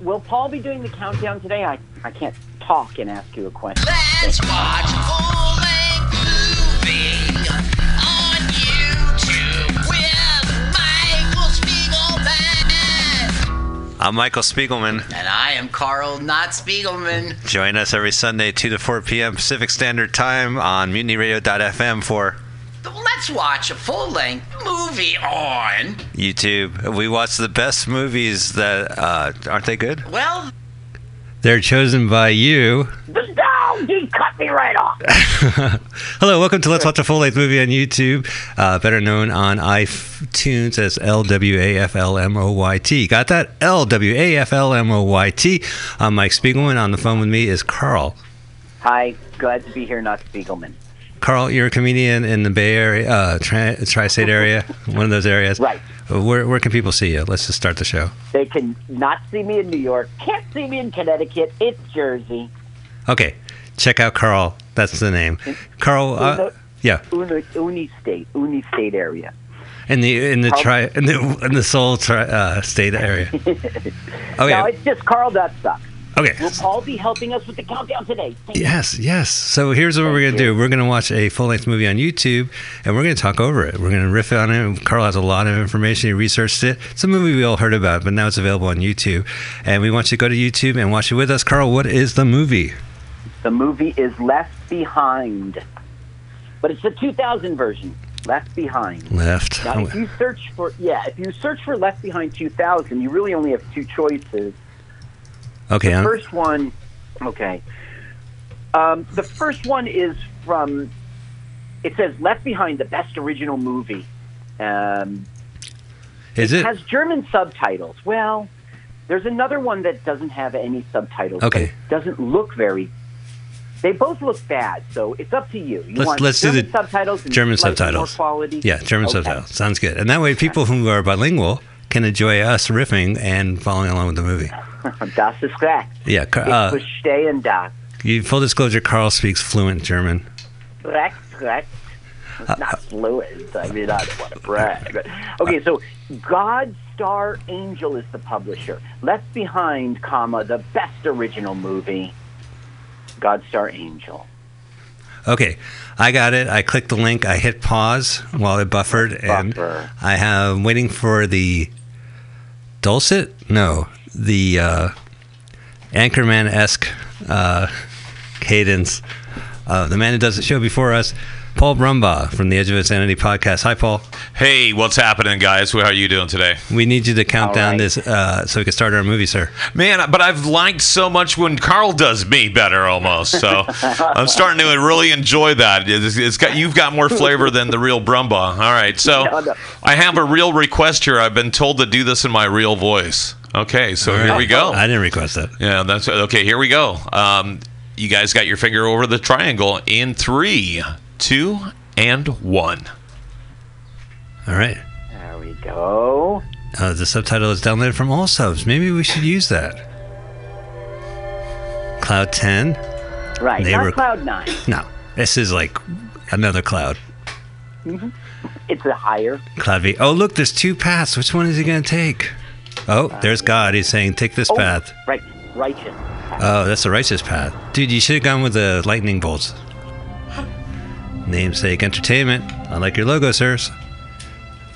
will Paul be doing the countdown today? I, I can't talk and ask you a question. Let's watch a full-length movie on YouTube with Michael Spiegelman. I'm Michael Spiegelman. And I am Carl, not Spiegelman. Join us every Sunday, 2 to 4 p.m. Pacific Standard Time on mutinyradio.fm for Let's watch a full-length movie on. YouTube. We watch the best movies that uh, aren't they good? Well, They're chosen by you. No, he cut me right off. Hello, welcome to Let's Watch a Full Length Movie on YouTube, uh, better known on iTunes as LWAFLMOYT. Got that? LWAFLMOYT. I'm Mike Spiegelman. On the phone with me is Carl. Hi, glad to be here, not Spiegelman. Carl, you're a comedian in the Bay Area, uh, tri- tri-state area, one of those areas. Right. Uh, Where, where can people see you? Let's just start the show. They can not see me in New York, can't see me in Connecticut. It's Jersey. Okay, check out Carl. That's the name. Carl. Uh, yeah, Uni, Uni State, Uni State area. in the in the Carl- tri in the in the Seoul tri, uh, state area. No, yeah. it's just Carl that sucks. Will Okay. Paul be helping us with the countdown today? Thank you. Yes, yes. So here's what we're going to do. We're going to watch a full length movie on YouTube and we're going to talk over it. We're going to riff on it. Carl has a lot of information. He researched it. It's a movie we all heard about, but now it's available on YouTube. And we want you to go to YouTube and watch it with us. Carl, what is the movie? The movie is Left Behind, but it's the 2000 version. Left Behind. Left. Now, if you search for yeah, if you search for Left Behind 2000, you really only have two choices. Okay. I'm, First one, okay. Um, the first one is from. It says Left Behind, the best original movie. Um, is it? has German subtitles. Well, there's another one that doesn't have any subtitles. Okay. doesn't look very. They both look bad, so it's up to you. You Let's- want let's do the subtitles and German subtitles. More quality. Yeah, German Okay. subtitles. Sounds good. And that way, people who are bilingual can enjoy us riffing and following along with the movie. das ist korrekt. Yeah. Car- Ich Uh, verstehe das. you, full disclosure, Carl speaks fluent German. Correct. Uh, It's not fluid. I mean, I don't want to brag. But, okay, so God Star Angel is the publisher. Left Behind, comma, the best original movie. God Star Angel. Okay, I got it. I clicked the link. I hit pause while it buffered, and I have waiting for the dulcet. No, the uh, Anchorman esque uh, cadence. Uh, the man who does the show before us, Paul Brumbaugh from the Edge of Insanity podcast. Hi, Paul. Hey, what's happening, guys? How are you doing today? We need you to count All down right. this uh, so we can start our movie, sir. Man, but I've liked so much when Carl does me better almost. So I'm starting to really enjoy that. It's, it's got you've got more flavor than the real Brumba. All right, so No, no. I have a real request here. I've been told to do this in my real voice. Okay, so here we go. I didn't request that. Yeah, that's okay. Here we go. Um, you guys got your finger over the triangle in three, two, and one. All right. There we go. Uh, the subtitle is downloaded from all subs. Maybe we should use that. Cloud 10? Right, They not were- Cloud 9. No. This is like another cloud. It's a higher. Cloud V. Oh, look, there's two paths. Which one is he going to take? Oh, there's God. He's saying, take this Oh, path. right, righteous. Oh, that's the righteous path. Dude, you should have gone with the lightning bolts. Namesake Entertainment. I like your logo, sirs.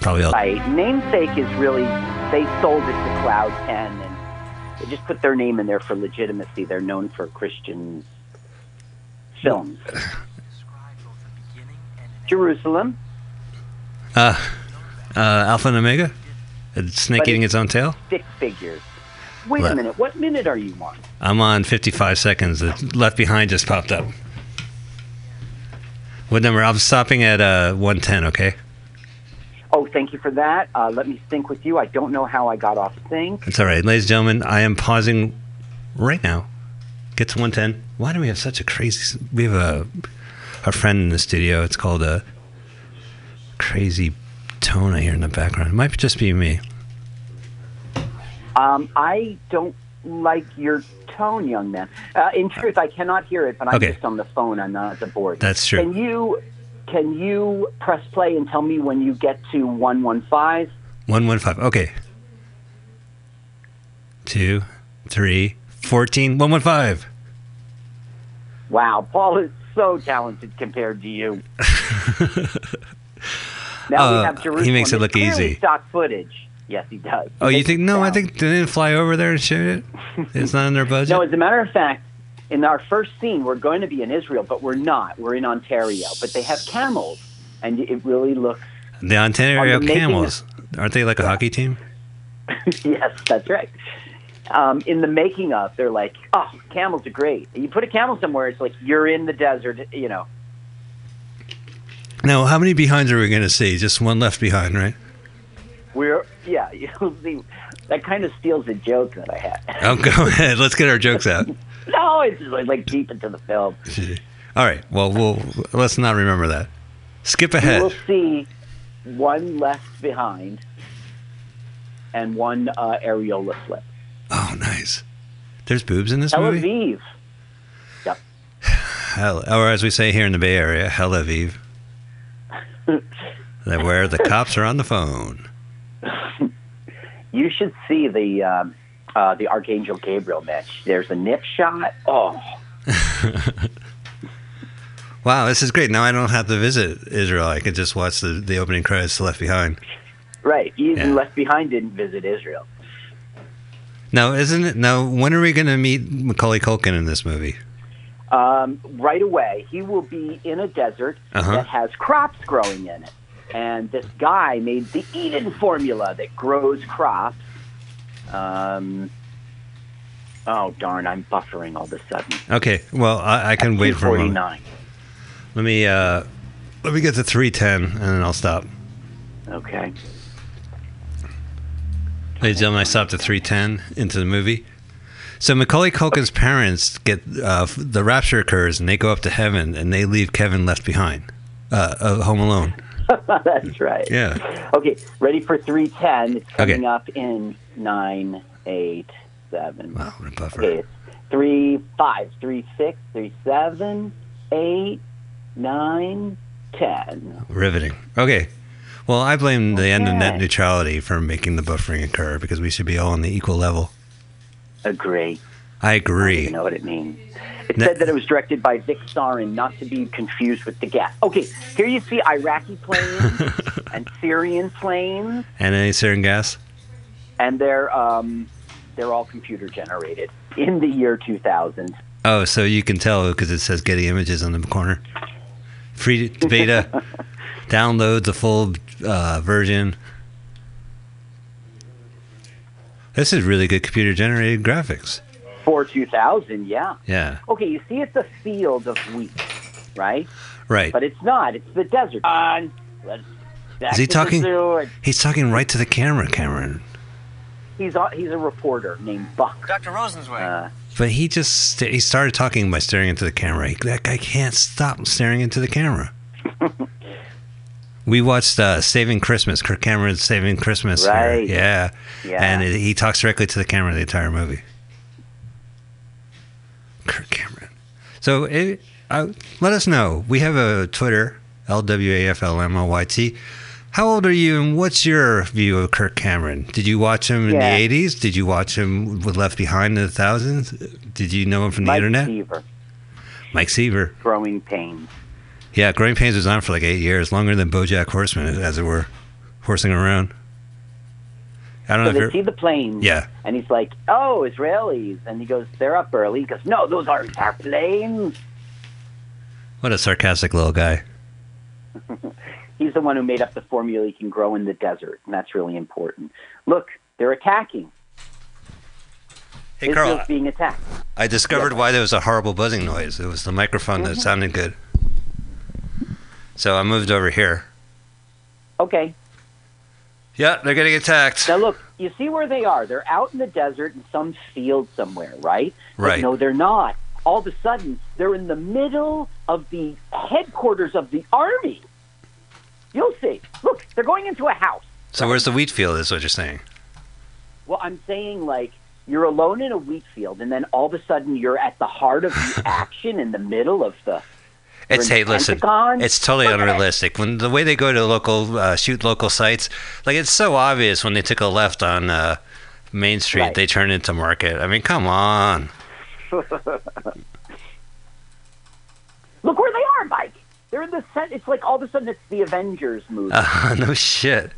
Probably all. Right. Namesake is really, they sold it to Cloud 10 and they just put their name in there for legitimacy. They're known for Christian films. Jerusalem. Uh, uh, Alpha and Omega? A snake But eating it- its own tail? Six figures. Wait a minute. What minute are you on? I'm on 55 seconds. The left behind just popped up. What number? I'm stopping at uh, 110, okay? Oh, thank you for that. Uh, let me sync with you. I don't know how I got off sync. It's all right. Ladies and gentlemen, I am pausing right now. Get to 110. Why do we have such a crazy. We have a, a friend in the studio. It's called a crazy tone I hear in the background. It might just be me. Um, I don't like your tone, young man. Uh, in truth, I cannot hear it, but I'm Okay. just on the phone. I'm not at the board. That's true. Can you can you press play and tell me when you get to one one five? 115. Okay. Two, three, 14, 115. Wow, Paul is so talented compared to you. now Uh, we have he makes it look easy. Stock footage. Yes, he does. He Oh, you think? No, I think they didn't fly over there and shoot it. It's not in their budget. No, as a matter of fact, in our first scene, we're going to be in Israel, but we're not. We're in Ontario, but they have camels, and it really looks. the Ontario On the making- Camels. Aren't they like a hockey team? yes, that's right. Um, in the making of, they're like, "Oh, camels are great." You put a camel somewhere, it's like you're in the desert. You know, Now, how many behinds are we going to see? Just one left behind, right? we're yeah. You'll see. That kind of steals a joke that I had. Oh, go ahead. Let's get our jokes out. no, it's like, like deep into the film. All right. Well, we'll let's not remember that. Skip ahead. We'll see one left behind and one uh, areola slip. Oh, nice. There's boobs in this Tel movie. Aviv. Hell, or as we say here in the Bay Area, Hell Aviv. where the cops are on the phone. You should see the um, uh, the Archangel Gabriel match. There's a nip shot. Oh, Wow, this is great. Now I don't have to visit Israel. I can just watch the, the opening credits to Left Behind. right. Even Yeah. Left Behind didn't visit Israel. Now, isn't it? Now, when are we going to meet Macaulay Culkin in this movie? Um, right away, he will be in a desert Uh-huh. that has crops growing in it. And this guy made the Eden formula that grows crops. Um, oh, darn, I'm buffering all of a sudden. Okay, well, I, I can wait for a moment. Let me uh, let me get to three ten, and then I'll stop. Okay. Ladies and gentlemen, I stopped at three ten into the movie. So Macaulay Culkin's parents get uh, the rapture occurs, and they go up to heaven, and they leave Kevin left behind, uh, uh, home alone. That's right. Yeah. Okay, ready for 310. It's coming Okay. up in nine, eight, seven. Wow, what a buffer. Okay, it's three, five, three, six, three, seven, eight, nine, ten. Riveting. Okay. Well, I blame the end of net neutrality for making the buffering occur because we should be all on the equal level. Agree. I I agree. even know what it means. It said that it was directed by Vic Sarin, not to be confused with the gas. Okay, here you see Iraqi planes and Syrian planes, And any Syrian gas? and they're um, they're all computer generated in the year 2000. Oh, so you can tell because it says Getty Images on the corner. Free beta. Download the full uh, version. This is really good computer generated graphics. For 2000, yeah. Yeah. Okay, you see it's a field of wheat, right? Right. But it's not. It's the desert. On. Let's Is he talking- He's talking right to the camera, Cameron. He's a, he's a reporter named Buck. Dr. Rosenzweig. Uh, But he just st- he started talking by staring into the camera. He, that guy can't stop staring into the camera. we watched uh, Saving Christmas, Kirk Cameron's Saving Christmas. Right. Yeah. yeah. And it, he talks directly to the camera the entire movie. Kirk Cameron. So it, uh, let us know. We have a Twitter, LWAFLMOYT. How old are you and what's your view of Kirk Cameron? Did you watch him in Yeah. the 80s? Did you watch him with Left Behind in the thousands? Did you know him from the Mike internet? Mike Seaver, Mike Seaver. Growing Pains. Yeah, Growing Pains was on for like eight years, longer than BoJack Horseman, as it were, horsing around. I don't So know they see the planes, Yeah. and he's like, "Oh, Israelis," and he goes, "They're up early." He goes, "No, those aren't our planes." What a sarcastic little guy. He's the one who made up the formula you can grow in the desert, and that's really important. Look, they're attacking. Hey, Israel's Carl, being attacked. I discovered why there was a horrible buzzing noise. It was the microphone that mm-hmm. sounded good. So I moved over here. Okay, Yeah, they're getting attacked. now look, you see where they are? They're out in the desert in some field somewhere, right? But Right. no, they're not. All of a sudden, they're in the middle of the headquarters of the army. You'll see. Look, they're going into a house. So where's the wheat field? Is what you're saying? Well, I'm saying like you're alone in a wheat field, and then all of a sudden you're at the heart of the action in the middle of the. It's hey, listen. Pentagon. It's totally it. unrealistic. When the way they go to local uh, shoot local sites, like it's so obvious when they took a left on uh, Main Street, Right. they turn into Market. I mean, come on. Look where they are, Mike. They're in the set. It's like all of a sudden it's the Avengers movie. Uh, no shit.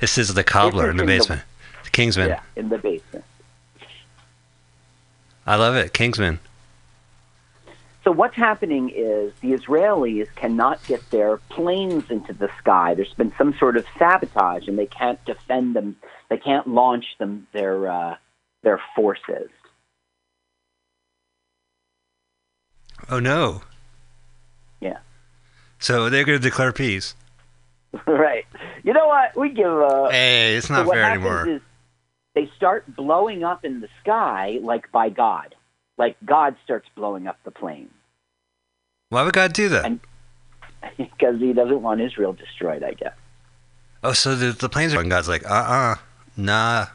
This is the cobbler is in the in the- basement. The Kingsman. yeah, in the basement. I love it. Kingsman. So what's happening is the Israelis cannot get their planes into the sky. There's been some sort of sabotage, and they can't defend them. They can't launch them. Their uh, their forces. Oh no. Yeah. So they're going to declare peace. right. You know what? We give a. Hey, it's not what fair anymore. they start blowing up in the sky like by God. Like God starts blowing up the plane Why would God do that? And- because he doesn't want Israel destroyed. I guess. oh, so the, the planes are. And God's like, uh uh nah.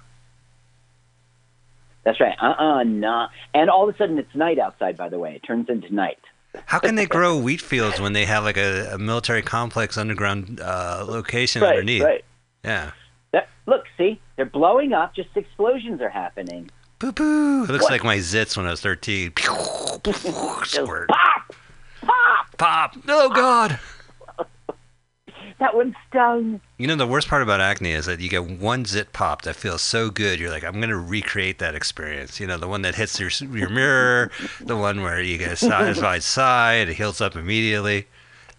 That's right. Uh uh nah. And all of a sudden it's night outside. By the way, it turns into night. How can they grow wheat fields when they have like a, a military complex underground uh, location Right. underneath? Right. Yeah. That, look, see, they're blowing up. Just explosions are happening. Boo boo. It looks What? like my zits when I was 13. Just Squirt. pop, pop. Pop. Oh, God. That one stung. You know, the worst part about acne is that you get one zit pop that feels so good. You're like, I'm going to recreate that experience. You know, the one that hits your, your mirror, the one where you get a satisfied sigh, it heals up immediately.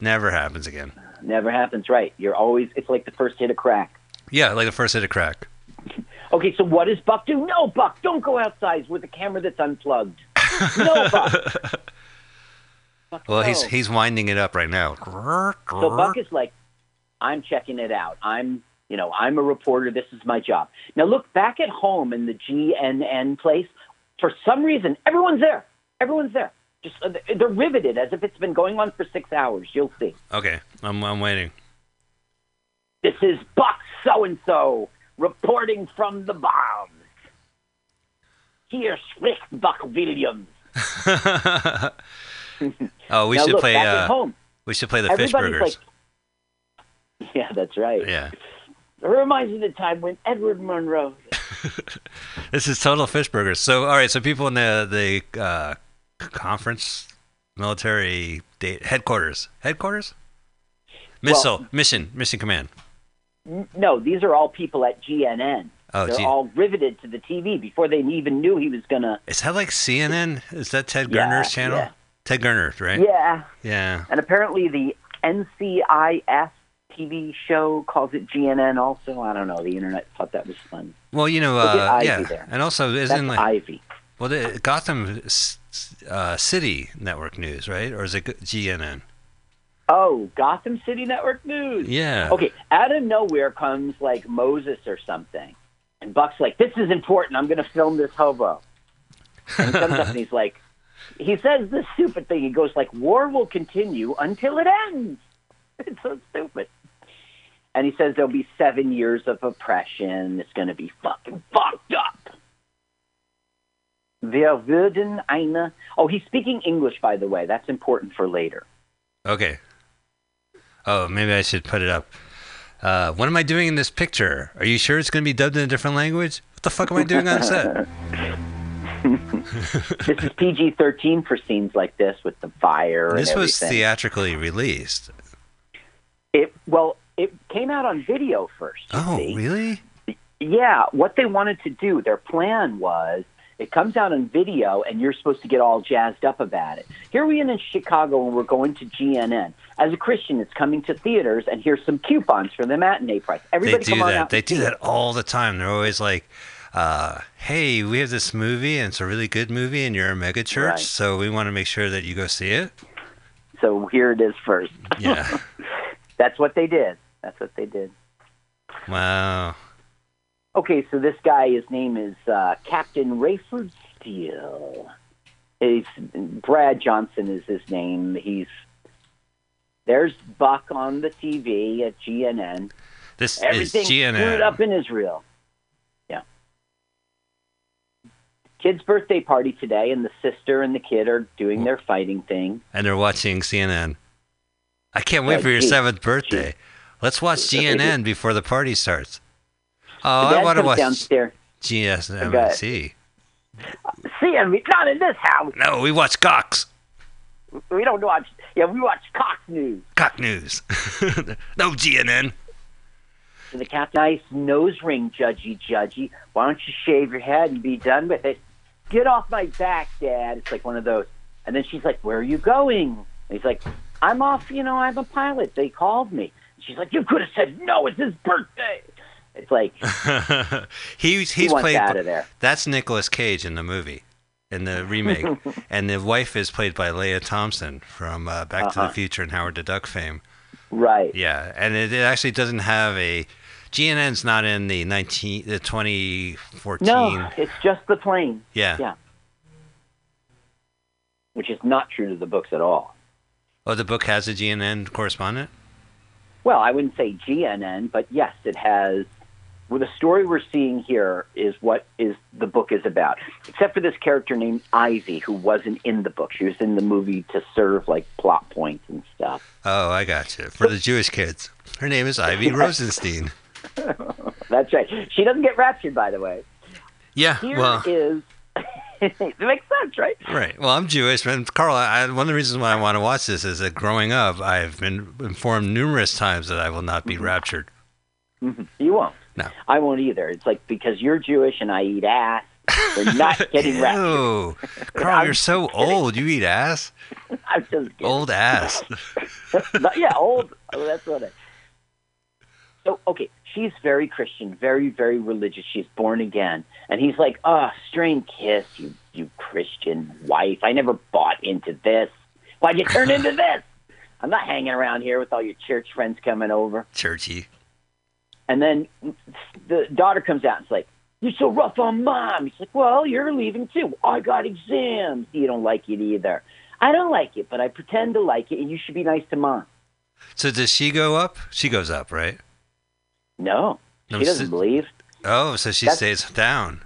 Never happens again. Never happens. Right. You're always. It's like the first hit of crack. Yeah, like the first hit of crack. Okay, so what does Buck do? No, Buck, don't go outside with a camera that's unplugged. No, Buck. Well, he's he's winding it up right now. So Buck is like, I'm checking it out. I'm, you know, I'm a reporter. This is my job. Now look back at home in the GNN place. For some reason, everyone's there. Everyone's there. Just uh, they're riveted as if it's been going on for six hours. You'll see. Okay, I'm I'm waiting. This is Buck so and so reporting from the bombs. Here spricht Buck Williams. oh, we now should look play. Uh, home. we should play the fish burgers. like, yeah, that's right. Yeah, It reminds me of the time when Edward Monroe. this is total fish burgers. So, all right. So, people in the the uh, conference, military date headquarters, headquarters, missile mission mission command. N- No, these are all people at GNN. Oh, They're gee. all riveted to the TV before they even knew he was gonna. Is that like CNN? Is that Ted Yeah, channel? yeah. Ted Gurner, right? Yeah, Yeah. and apparently the NCIS TV show calls it GNN. Also, I don't know. The internet thought that was fun. Well, you know, uh, Ivy yeah, there. and also isn't like Ivy. well, the Gotham uh, City Network News, right? Or is it GNN? Oh, Gotham City Network News. Yeah. Okay, out of nowhere comes like Moses or something. And Buck's like, this is important. I'm going to film this hobo. And he comes up and he's like, he says this stupid thing. He goes like, war will continue until it ends. It's so stupid. And he says there'll be seven years of oppression. It's going to be fucking fucked up. Wir würden eine... Oh, he's speaking English, by the way. That's important for later. Okay. Oh, maybe I should put it up. Uh, what am I doing in this picture? Are you sure it's going to be dubbed in a different language? What the fuck am I doing on set? This is PG 13 for scenes like this with the fire this was theatrically released. It well, it came out on video first. Oh, see. really? Yeah, what they wanted to do, their plan was it comes out on video and you're supposed to get all jazzed up about it. Here we are in Chicago and we're going to GNN. As a Christian, it's coming to theaters and here's some coupons for the matinee price. They Everybody do come on that. They do that all the time. They're always like, uh, "Hey, we have this movie, and it's a really good movie, and you're a mega church, Right. so we want to make sure that you go see it." So here it is first. Yeah. That's what they did. That's what they did. wow. Okay, so this guy, his name is uh, Captain Rayford Steele. He's Brad Johnson is his name. He's there's Buck on the TV at GNN. This Everything is GNN. up in Israel. Kid's birthday party today, and the sister and the kid are doing their fighting thing. and they're watching CNN. I can't wait Yeah, for your seventh birthday. Let's watch. GNN before the party starts. Oh, I want to watch. downstairs. GSMC. CNBC, not in this house. No, we watch Cox. We don't watch. Yeah, we watch Cox News. Cox News. no GNN. And the cat, nice nose ring, judgy, judgy. Why don't you shave your head and be done with it? Get off my back, Dad. It's like one of those. And then she's like, Where are you going? And he's like, I'm off. You know, I'm a pilot. They called me. And she's like, You could have said no. It's his birthday. It's like he's he he's wants played. out of there. That's Nicolas Cage in the movie, in the remake, and the wife is played by Lea Thompson from uh, Back to Uh-huh. the Future and Howard the Duck fame. Right. Yeah, and it, it actually doesn't have a. GNN's not in the nineteen the twenty fourteen. No, it's just the plane, Yeah. yeah. which is not true to the books at all. Oh, the book has a GNN correspondent. Well, I wouldn't say GNN, but yes, it has. Well, the story we're seeing here is what is the book is about, except for this character named Ivy, who wasn't in the book. She was in the movie to serve like plot points and stuff. Oh, I got you. For the Jewish kids, her name is Ivy Rosenstein. That's right. She doesn't get raptured, by the way. Yeah. Here well, is- it makes sense, right? Right. Well, I'm Jewish, and Carl. I, one of the reasons why I want to watch this is that growing up, I've been informed numerous times that I will not be mm-hmm. raptured. Mm-hmm. You won't. No. I won't either. It's like because you're Jewish and I eat ass, we're not getting raptured. Carl, you're so kidding. old. You eat ass. I'm just kidding. Old ass. Yeah, old. oh, That's what I. So okay, she's very Christian, very very religious. She's born again, and he's like, "Ah, strain kiss, you you Christian wife. I never bought into this. Why'd you turn into this? I'm not hanging around here with all your church friends coming over." Churchy. And then the daughter comes out and is like, "You're so rough on mom." He's like, "Well, you're leaving too. I got exams. You don't like it either. I don't like it, but I pretend to like it, and you should be nice to mom." So does she go up? She goes up, right? No, No, she doesn't si- believe. Oh, so she That's- stays down.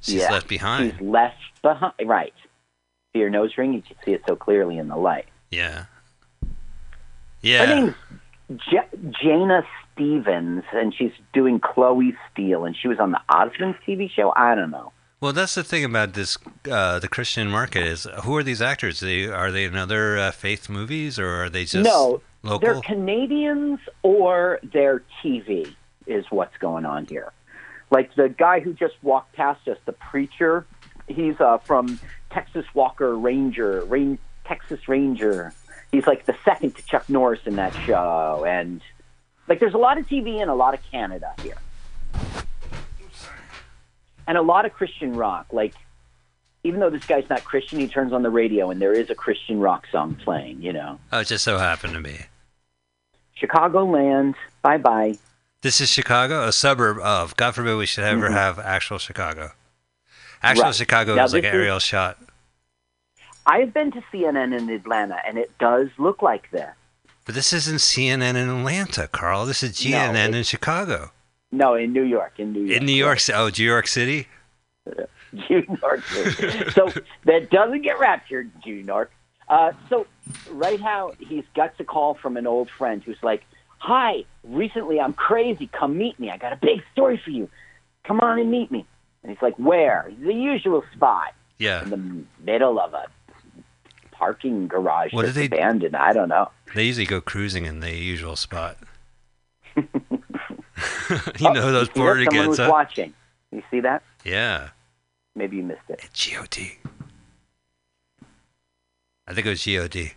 She's Yeah, left behind. She's left behind. Right. See your nose ring? You can see it so clearly in the light. Yeah. Yeah. Her name's J- Jana Stevens, and she's doing Chloe Steele, and she was on the Osmonds TV show. I don't know. Well, that's the thing about this, uh, the Christian market is who are these actors? They are they in other uh, faith movies or are they just no, local? they're Canadians or they're TV is what's going on here. Like the guy who just walked past us, the preacher, he's uh, from Texas Walker Ranger, Rain, Texas Ranger. He's like the second to Chuck Norris in that show, and like there's a lot of TV and a lot of Canada here, and a lot of Christian rock. Like even though this guy's not Christian, he turns on the radio and there is a Christian rock song playing. You know. oh, it just so happened to be. Chicagoland, bye bye. This is Chicago, a suburb of. God forbid we should ever have actual Chicago. Actual Mm-hmm. Right. Chicago Now is like an this is- aerial shot. I've been to CNN in Atlanta, and it does look like this. But this isn't CNN in Atlanta, Carl. This is No, it- in Chicago. No, in New York, in New York. In New York, oh, New York City. New York. City. so that doesn't get raptured, New York. Uh, so right now he's got a call from an old friend who's like, "Hi, recently I'm crazy. Come meet me. I got a big story for you. Come on and meet me." And he's like, "Where?" The usual spot Yeah, in the middle of a parking garage What that's they- abandoned. I don't know. they usually go cruising in the usual spot. you Oh, know those you see Someone was huh? watching. You see that? Yeah, Maybe you missed it. God. I think it was God.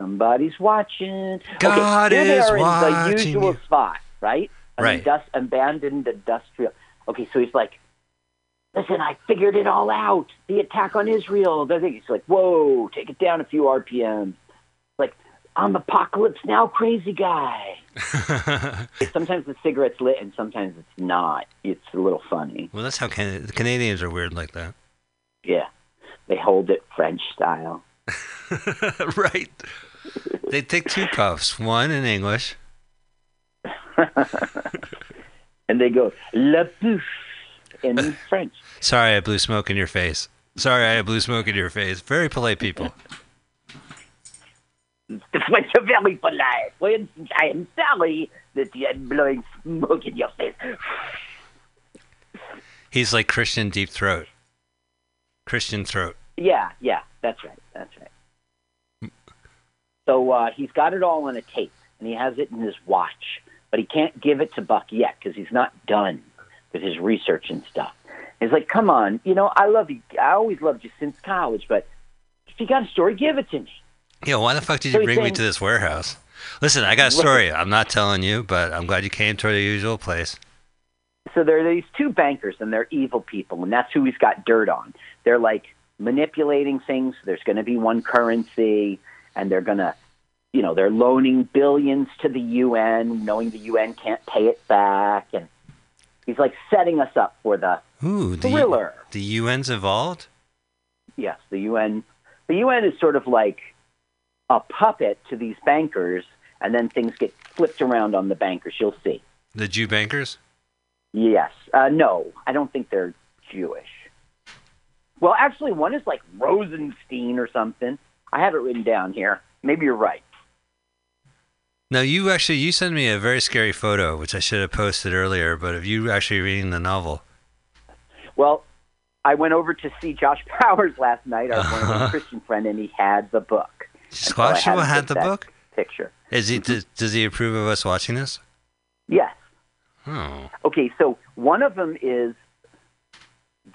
Somebody's watching. God okay, here is they are in the usual you. spot, right? An Right. indus- abandoned industrial. Okay, so he's like, "Listen, I figured it all out. The attack on Israel." He's like, "Whoa, take it down a few RPMs." Like, I'm apocalypse now, crazy guy. Sometimes the cigarette's lit, and sometimes it's not. It's a little funny. well, that's how Can- the Canadians are weird like that. Yeah, they hold it French style. right. They take two puffs, one in English. and they go la pouf in French. Sorry, I blew smoke in your face. Sorry, I blew smoke in your face. Very polite people. The French are very polite. For instance, I am sorry that you are blowing smoke in your face. He's like Christian Deep Throat. Christian Throat. Yeah, yeah, that's right. That's right. So uh, he's got it all on a tape, and he has it in his watch, but he can't give it to Buck yet because he's not done with his research and stuff. He's like, "Come on, you know, I love you. I always loved you since college, but if you got a story, give it to me." Yeah, why the fuck did So you bring me to this warehouse? Listen, I got a story. I'm not telling you, but I'm glad you came to the usual place. so there are these two bankers and they're evil people and that's who he's got dirt on they're like manipulating things there's going to be one currency and they're going to you know they're loaning billions to the un knowing the un can't pay it back and he's like setting us up for the Ooh, the, thriller the UN's involved? yes the un the un is sort of like a puppet to these bankers and then things get flipped around on the bankers you'll see The Jew bankers? Yes. Uh, no, I don't think they're Jewish. Well, actually, one is like Rosenstein or something. I have it written down here. Maybe you're right. Now you actually you sent me a very scary photo, which I should have posted earlier. But of you actually reading the novel, Well, I went over to see Josh Powers last night, our Uh-huh. Christian friend, and he had the book. so had had the book. Picture. Is he does, does he approve of us watching this? Yes. Oh, Okay, so one of them is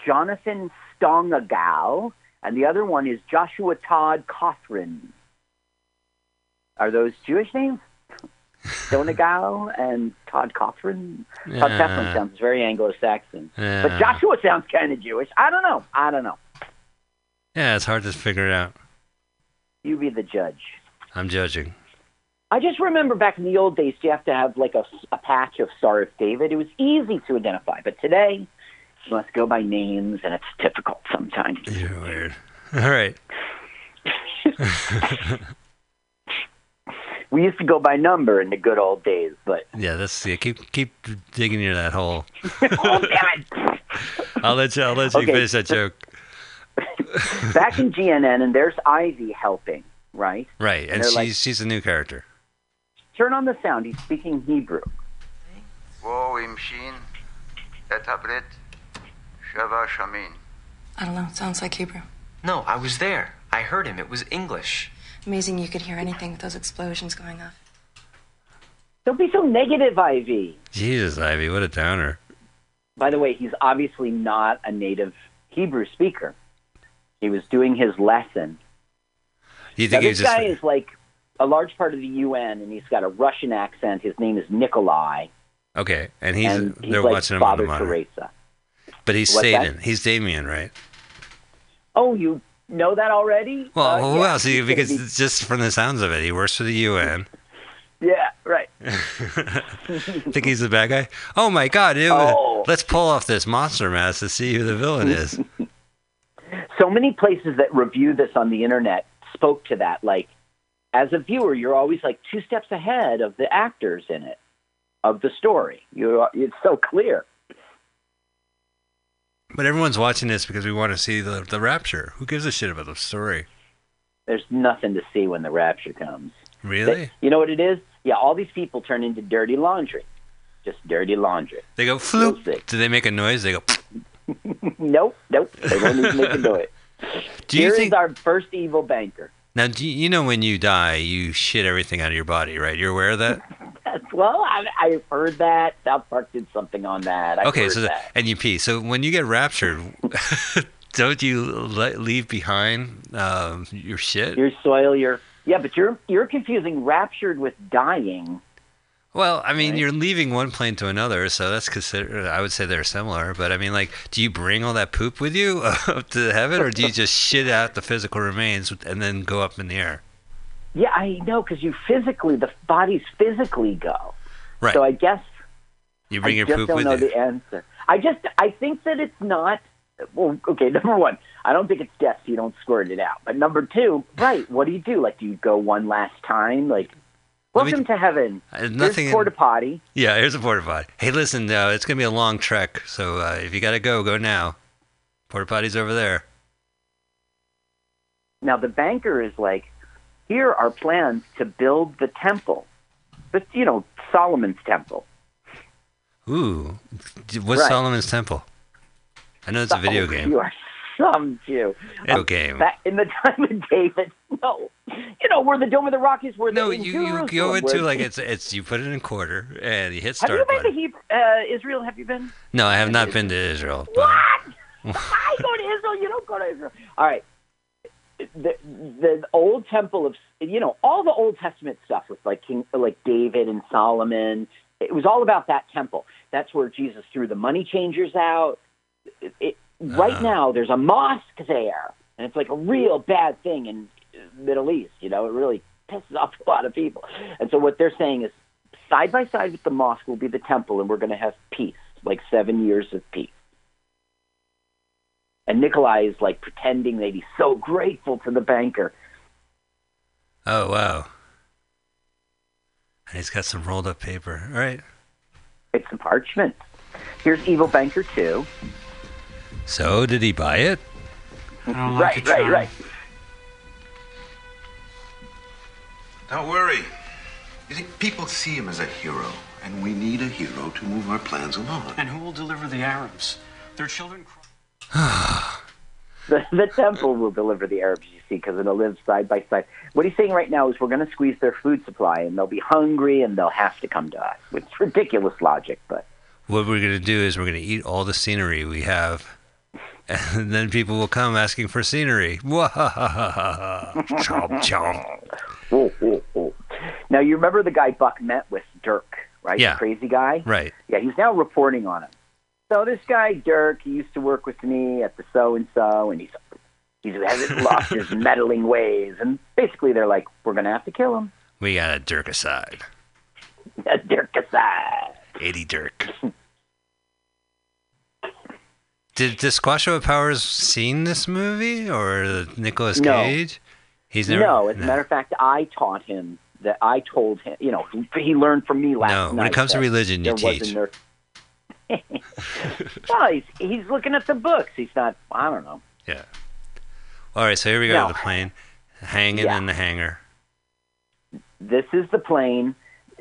Jonathan Stongagal, and the other one is Joshua Todd Cothran. Are those Jewish names? Stongagal and Todd Cothran? Todd Yeah. Cothran sounds very Anglo-Saxon. But Joshua sounds kind of Jewish. I don't know. I don't know. yeah, it's hard to figure it out. You be the judge. I'm judging. I just remember back in the old days, you have to have like a, a patch of Star of David. It was easy to identify, but today you must go by names, and it's difficult sometimes. You're weird. All right. we used to go by number in the good old days, but yeah, this yeah, keep keep digging into that hole. oh damn it! I'll let you. I'll let you okay. finish that joke. Back in GNN, and there's Ivy helping, right? Right, and, and she's like, she's a new character. Turn on the sound. He's speaking Hebrew. Whoa, Imshin, etabret, I don't know. It sounds like Hebrew. No, I was there. I heard him. It was English. Amazing you could hear anything with those explosions going off. Don't be so negative, Ivy. Jesus, Ivy, what a downer. By the way, he's obviously not a native Hebrew speaker. He was doing his lesson. You think now, this guy just... is like a large part of the UN, and he's got a Russian accent. His name is Nikolai. Okay, and he's and they're like watching him Father on the monitor. Teresa. But he's What's that? Satan. He's Damien, right? Oh, you know that already? Well, Uh, who yeah, else? Because be- just from the sounds of it, he works for the UN. yeah, right. think he's the bad guy? Oh my God! Ew. Oh. Let's pull off this monster mask to see who the villain is. so many places that review this on the internet spoke to that. Like, as a viewer, you're always like two steps ahead of the actors in it, of the story. You, it's so clear. But everyone's watching this because we want to see the the rapture. Who gives a shit about the story? There's nothing to see when the rapture comes. Really? You know what it is? Yeah, all these people turn into dirty laundry. Just dirty laundry. They go floop. Do they make a noise? They go. nope, nope. They won't even make a noise. Do you Here is think our first evil banker. Now? Do you, you know when you die, you shit everything out of your body, right? You're aware of that? Well, I, I've heard that. South Park did something on that. I've okay, so that. and you pee. So when you get raptured, don't you le- leave behind um, your shit? your soil, your yeah, but you're you're confusing raptured with dying. Well, I mean, Right. you're leaving one plane to another, so that's considered. I would say they're similar, but I mean, like, do you bring all that poop with you up to heaven, or do you just shit out the physical remains and then go up in the air? Yeah, I know because you physically the bodies physically go. Right. So I guess You bring I your just poop don't with know you. the answer. I just I think that it's not. Well, okay. Number one, I don't think it's death. So you don't squirt it out. But number two, right? What do you do? Like, do you go one last time? Like, Let me- welcome to heaven. Uh, nothing. Here's porta potty. yeah, here's a porta potty. Hey, listen, uh, it's gonna be a long trek, so uh, if you gotta go, go now. Porta potty's over there. Now the banker is like, here are plans to build the temple, but you know Solomon's temple. Ooh, what's Right. Solomon's temple? I know it's a video game. You are some Jew. Video game. Back in the time of David, no, you know where the Dome of the Rock is. Where No, the, you, you go into like it's it's you put it in quarter and you hit start. Have you been to. Hebrew, uh, Israel? Have you been? No, I have not been to Israel. What? I go to Israel. You don't go to Israel. All right. The the old temple of you know all the Old Testament stuff with like King like David and Solomon. It was all about that temple. That's where Jesus threw the money changers out. It, it, right Ah. now, there's a mosque there, and it's like a real bad thing in Middle East. You know, it really pisses off a lot of people. And so what they're saying is, side by side with the mosque will be the temple, and we're going to have peace, like seven years of peace. And Nikolai is like pretending that he's so grateful to the banker. oh wow. And he's got some rolled up paper. All right. It's a parchment. Here's Evil Banker 2. So did he buy it? I don't like right, it, right, right. Don't worry. You see, people see him as a hero, and we need a hero to move our plans along. And who will deliver the Arabs? Their children. The, the temple will deliver the Arabs, you see, because it'll live side by side. What he's saying right now is we're going to squeeze their food supply, and they'll be hungry, and they'll have to come to us. It's ridiculous logic, but What we're gonna do is we're gonna eat all the scenery we have, and then people will come asking for scenery. Chomp chomp. Now you remember the guy Buck met with Dirk, right? Yeah. The crazy guy. Right. Yeah, he's now reporting on him. So this guy Dirk, he used to work with me at the so and so, and he's he hasn't lost his meddling ways. And basically, they're like, we're gonna have to kill him. We got a Dirk aside. A Dirk aside. 80 Dirk. Did the Squasho Powers seen this movie or the Nicolas No. Cage? He's never. no, as a matter of fact, I taught him that I told him. You know, he, learned from me last No, night. when it comes to religion, you teach. there- well, he's he's looking at the books. He's not. I don't know. Yeah. All right, so here we go. No. The plane hanging Yeah. in the hangar. This is the plane.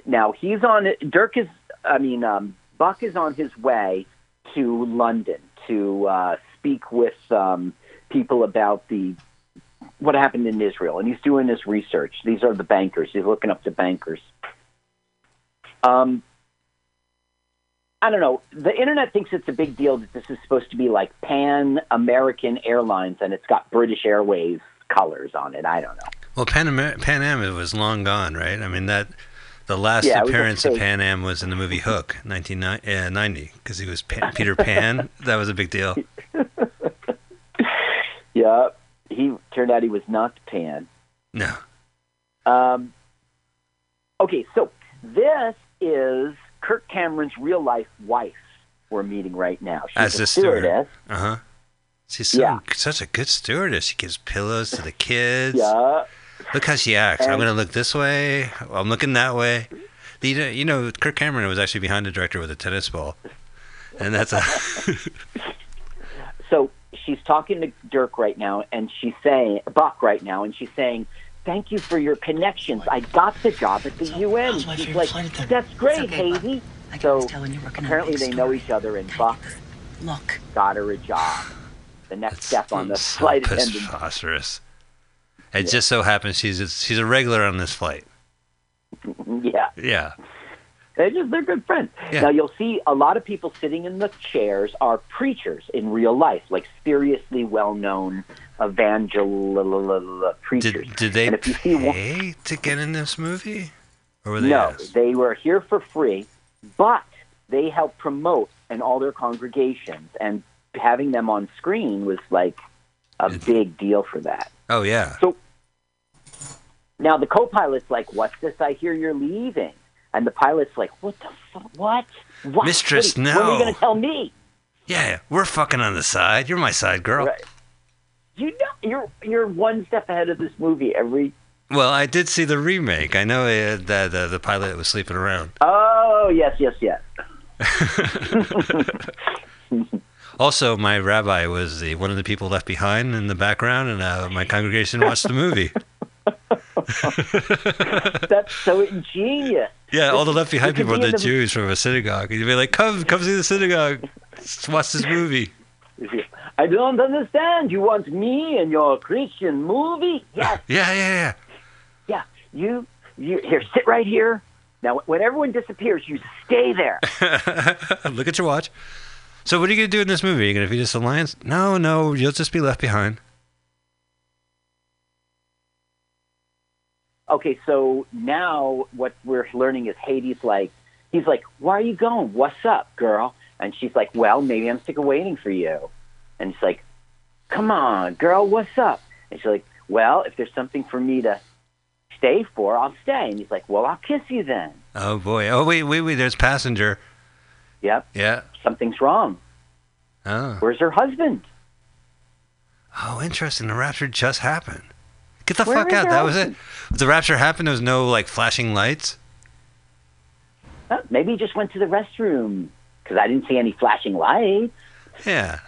Now he's on. Dirk is. I mean, um, Buck is on his way to London to uh, speak with um, people about the what happened in Israel, and he's doing this research. These are the bankers. He's looking up the bankers. Um, I don't know. The internet thinks it's a big deal that this is supposed to be like Pan American Airlines, and it's got British Airways colors on it. I don't know. Well, Pan, Am- Pan Am it was long gone, right? I mean that the last Yeah, it was a appearance of. Pan Am was in the movie Hook, 1990, because he was Pan, Peter Pan. that was a big deal. Yeah, he turned out he was not Pan. No. Um, okay, so this is Kirk Cameron's real life wife. We're meeting right now. She's As a the steward. stewardess. Uh huh. She's so, Yeah. such a good stewardess. She gives pillows to the kids. Yeah, Look how she acts. I'm going to look this way. I'm looking that way. Know, you know, Kirk Cameron was actually behind the director with a tennis ball. And that's a. so she's talking to Dirk right now, and she's saying Buck right now, and she's saying, "Thank you for your connections. I got the job at the UN." She's like, "That's great, It's okay, Buck. Hazy." I can So always tell when you're working on apparently big they know each other, and Can Buck? Look, got her a job. The next That's step on the so flight attendant. preposterous. It just so happens she's a, she's a regular on this flight. Yeah. Yeah. They're just they're good friends. Yeah. Now you'll see a lot of people sitting in the chairs are preachers in real life, like seriously well known evangel preachers. Did, did they and if you see one, pay to get in this movie? Or were they no, asked? they were here for free, but they helped promote and all their congregations, and having them on screen was like a big deal for that. Oh, yeah. So now the co-pilot's like, "What's this? I hear you're leaving." And the pilot's like, "What the fuck? What? What? Mistress, What are you- are you going to tell me?" Yeah, we're fucking on the side. You're my side girl. Right. You know, you're you're one step ahead of this movie every. Well, I did see the remake. I know uh, that uh, the pilot was sleeping around. Oh yes, yes, yes. Also, my rabbi was the one of the people left behind in the background, and uh, my congregation watched the movie. That's so ingenious. Yeah, all the left behind people be are the the- Jews from a synagogue. You'd be like, "Come, come see the synagogue. Watch this movie." I don't understand. You want me in your Christian movie? Yes, Yeah, yeah, yeah. Yeah, you, you here, sit right here. Now, when everyone disappears, you stay there. Look at your watch. So, what are you gonna do in this movie? Are you gonna feed us the lions? No, no, you'll just be left behind. Okay, so now what we're learning is Hattie's like, he's like, why are you going? What's up, girl? And she's like, well, maybe I'm sick of waiting for you. And he's like, come on, girl, what's up? And she's like, well, if there's something for me to stay for, I'll stay. And he's like, well, I'll kiss you then. Oh boy. Oh wait, wait, wait. There's passenger. Yep, Yeah. something's wrong. Oh. Where's her husband? Oh, interesting. The rapture just happened. Get the Where fuck out. That was it. The rapture happened. There was no like flashing lights. Huh, maybe he just went to the restroom because I didn't see any flashing lights. Yeah.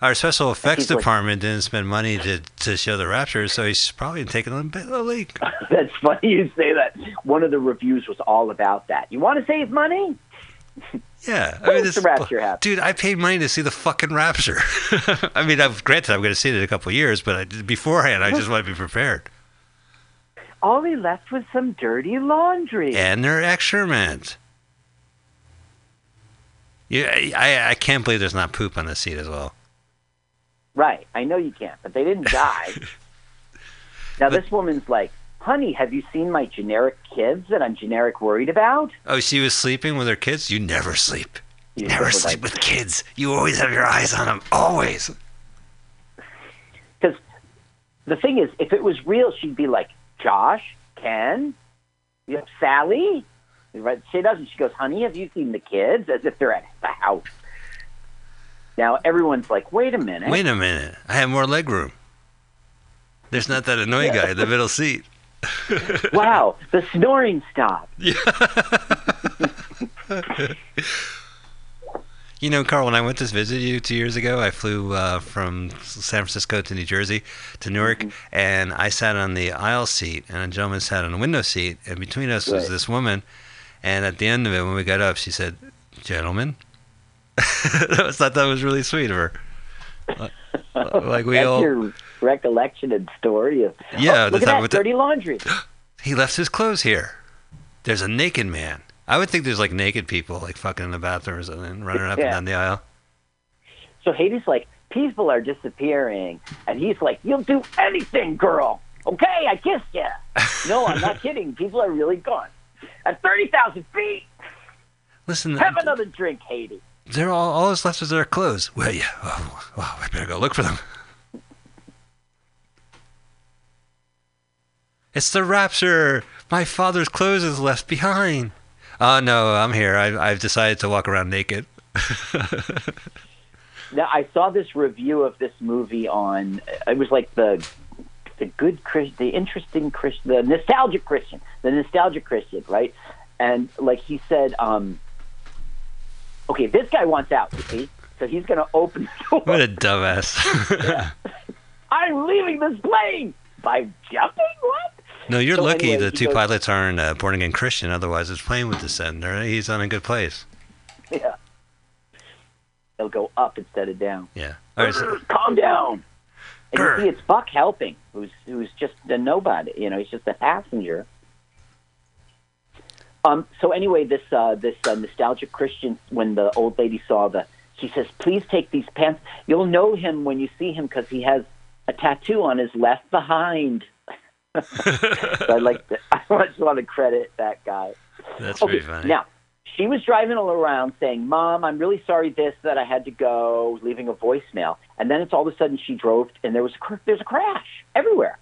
Our special effects he's like- department didn't spend money to, to show the rapture, so he's probably taking a bit of a leak. That's funny you say that. One of the reviews was all about that. You want to save money? Yeah. When does the rapture happen? Dude, I paid money to see the fucking rapture. I mean, I've granted I'm going to see it in a couple of years, but I, beforehand, I just want to be prepared. All he left was some dirty laundry. And their excrement. Yeah, I, I can't believe there's not poop on the seat as well. Right. I know you can't, but they didn't die. now, this woman's like, honey, have you seen my generic kids that I'm generic worried about? Oh, she was sleeping with her kids? You never sleep. You never never sleep like- with kids. You always have your eyes on them. Always. Because the thing is, if it was real, she'd be like, Josh, Ken, you have Sally. Right? She doesn't. She goes, honey, have you seen the kids? As if they're at the house. Now, everyone's like, wait a minute. Wait a minute. I have more leg room. There's not that annoying guy in the middle seat. Wow, the snoring stopped. You know, Carl, when I went to visit you two years ago, I flew uh, from San Francisco to New Jersey to Newark, and I sat on the aisle seat, and a gentleman sat on the window seat, and between us was this woman. And at the end of it, when we got up, she said, "Gentlemen," I thought that was really sweet of her. Like we That's all, your recollection and story of. Yeah, oh, look at that dirty laundry. he left his clothes here. There's a naked man. I would think there's like naked people like fucking in the bathrooms and running up and down the aisle. So Hattie's like, people are disappearing, and he's like, "You'll do anything, girl. Okay, I kissed you." no, I'm not kidding. People are really gone. At thirty thousand feet, Listen, have another drink, Hattie. They're all all that's left is their clothes. Well, yeah. Oh, wow, I better go look for them. It's the rapture. My father's clothes is left behind. Oh no, I'm here. I, I've decided to walk around naked. Now I saw this review of this movie on. It was like the the good Chris, the interesting Christian, the nostalgic Christian, the nostalgic Christian, right? And like he said, um, okay, this guy wants out. You see, so he's going to open the door. What a dumbass. I'm leaving this plane by jumping. What? no, you're So lucky anyway, the two goes- pilots aren't uh, born again Christian. Otherwise, his plane would descend. He's on a good place. Yeah. They'll go up instead of down. Yeah. All right. So, Calm down. And Grr. you see, it's Buck helping, who's who's just a nobody. You know, he's just a passenger. Um. So anyway, this uh, this uh, nostalgic Christian, when the old lady saw the, she says, "Please take these pants. You'll know him when you see him because he has a tattoo on his left behind." so I like. To, I just want to credit that guy. that's Okay, pretty funny. now she was driving all around saying, "Mom, I'm really sorry this that I had to go," leaving a voicemail. And then it's all of a sudden she drove and there was a, there's a crash everywhere.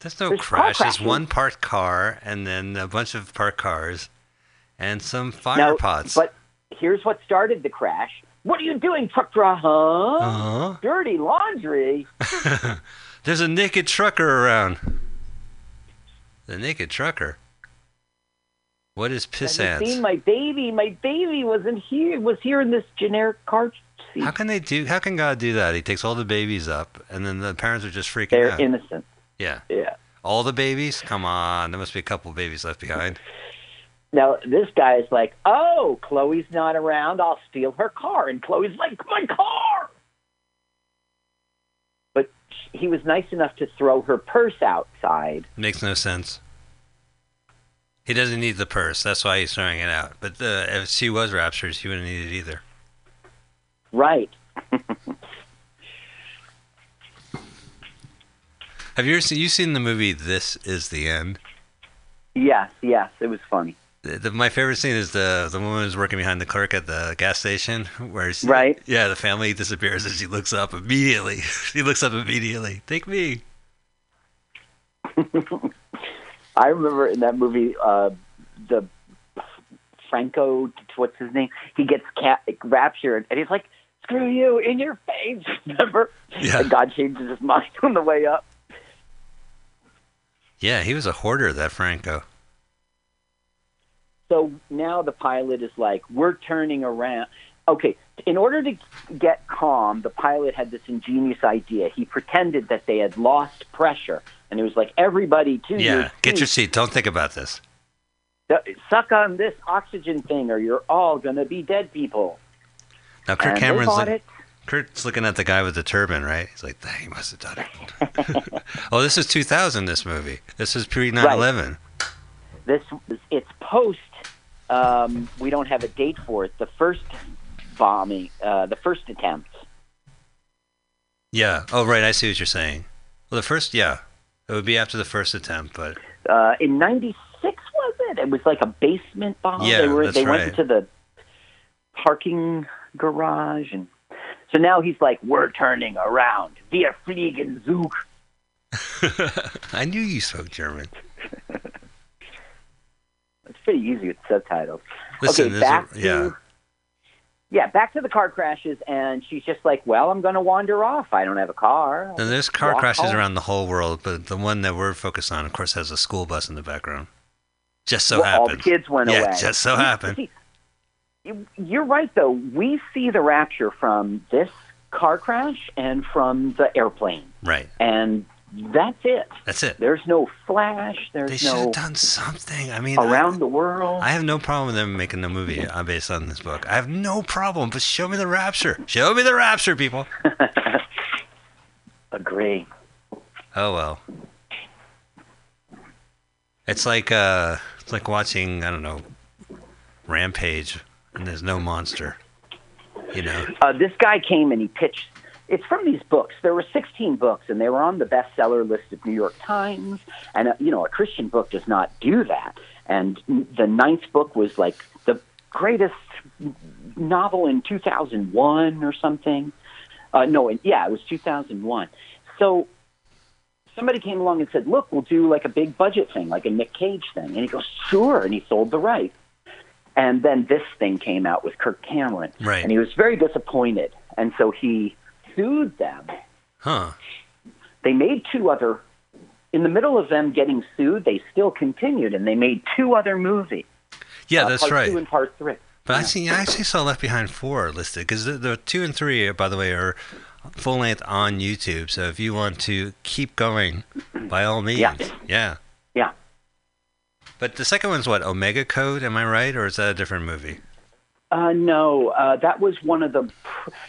There's no There's crash. There's one parked car and then a bunch of parked cars and some fire now, pots. but here's what started the crash. What are you doing, truck driver? Huh? Uh-huh. Dirty laundry. There's a naked trucker around. The naked trucker. What is you seen my baby? My baby wasn't here. Was here in this generic car seat. How can they do? How can God do that? He takes all the babies up, and then the parents are just freaking out. They're innocent. yeah, Yeah. all the babies. Come on, there must be a couple of babies left behind. Now this guy is like, "Oh, Chloe's not around. I'll steal her car." And Chloe's like, "My car." but he was nice enough to throw her purse outside. Makes no sense. He doesn't need the purse. That's why he's throwing it out. But uh, if she was raptured, she wouldn't need it either. Right. Have you ever seen, you seen the movie This Is the End? Yes, yes, it was funny. The, my favorite scene is the the woman who's working behind the clerk at the gas station, where she, Right. yeah, the family disappears and she looks up immediately. she looks up immediately. Take me. I remember in that movie, uh, the Franco, what's his name? He gets raptured, and he's like, "Screw you in your face!" Remember? Yeah. And God changes his mind on the way up. Yeah, he was a hoarder, that Franco. So now the pilot is like, "We're turning around." Okay, in order to get calm, the pilot had this ingenious idea. He pretended that they had lost pressure, and it was like, "Everybody to Yeah, your get your seat. Don't think about this. suck on this oxygen thing, or you're all gonna be dead people." Now, Kirk and Cameron's it. Kirk's looking at the guy with the turban, right? He's like, he must have done it. oh, this is 2000. This movie. This is pre 9/11. this it's post um, we don't have a date for it the first bombing uh, the first attempt Yeah. Oh, right. I see what you're saying. Well, the first, yeah, it would be after the first attempt, but uh, in 96 was it it was like a basement bomb Yeah, they were that's they right. went into the parking garage and so now he's like we're turning around wir fliegen zug I knew you spoke German. pretty easy with subtitles Listen, okay back a, to yeah. yeah back to the car crashes and she's just like well i'm going to wander off i don't have a car And there's car crashes home. around the whole world, but the one that we're focused on, of course, has a school bus in the background. Just so Well, all the kids went yeah, away. just so happened. You're right, though. We see the rapture from this car crash and from the airplane, Right. and that's it. That's it. There's no flash. There's they should no have done something. I mean, around the world. I have no problem with them making a movie uh, based on this book. I have no problem, but show me the rapture. Show me the rapture, people. Agree. Oh well. It's like uh, it's like watching I don't know, Rampage, and there's no monster. You know. Uh, this guy came and he pitched. It's from these books. There were 16 books, and they were on the bestseller list of New York Times. And uh, you know, a Christian book does not do that. And the ninth book was like the greatest novel in 2001 or something. Uh, no, yeah, it was 2001. So somebody came along and said, "Look, we'll do like a big budget thing, like a Nick Cage thing." And he goes, "Sure," and he sold the rights. And then this thing came out with Kirk Cameron, Right. and he was very disappointed. And so he sued them. Huh. They made two other. In the middle of them getting sued, they still continued, and they made two other movies. Yeah, uh, that's part right. Two and part three. But I see. I actually saw Left Behind Four listed because the, the two and three, by the way, are full length on YouTube. So if you want to keep going, by all means, Yeah. yeah. Yeah. But the second one's what Omega Code? Am I right, or is that a different movie? Uh, no, uh, that was one of the.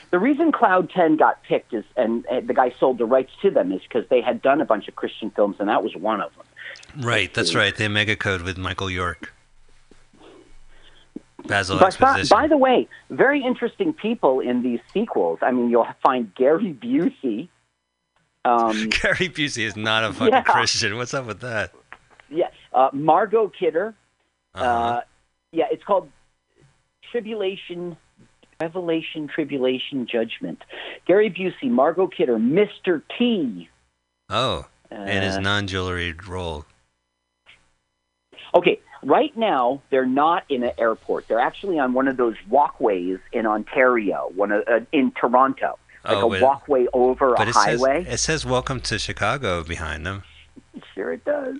The reason Cloud Ten got picked is, and, and the guy sold the rights to them is because they had done a bunch of Christian films, and that was one of them. Right, that's right. The Omega Code with Michael York. Basil But by, Exposition. by the way, very interesting people in these sequels. I mean, you'll find Gary Busey. Um, Gary Busey is not a fucking Yeah. Christian. What's up with that? yeah, uh, Margot Kidder. Uh-huh. Uh, yeah, it's called Tribulation, Revelation, Tribulation, Judgment. Gary Busey, Margot Kidder, Mr. T. oh, and his uh, non-jewelry role. Okay, right now they're not in an airport. They're actually on one of those walkways in Ontario, one of, uh, in Toronto, like Oh, a walkway over But a it says highway. it says "Welcome to Chicago" behind them. Sure, it does.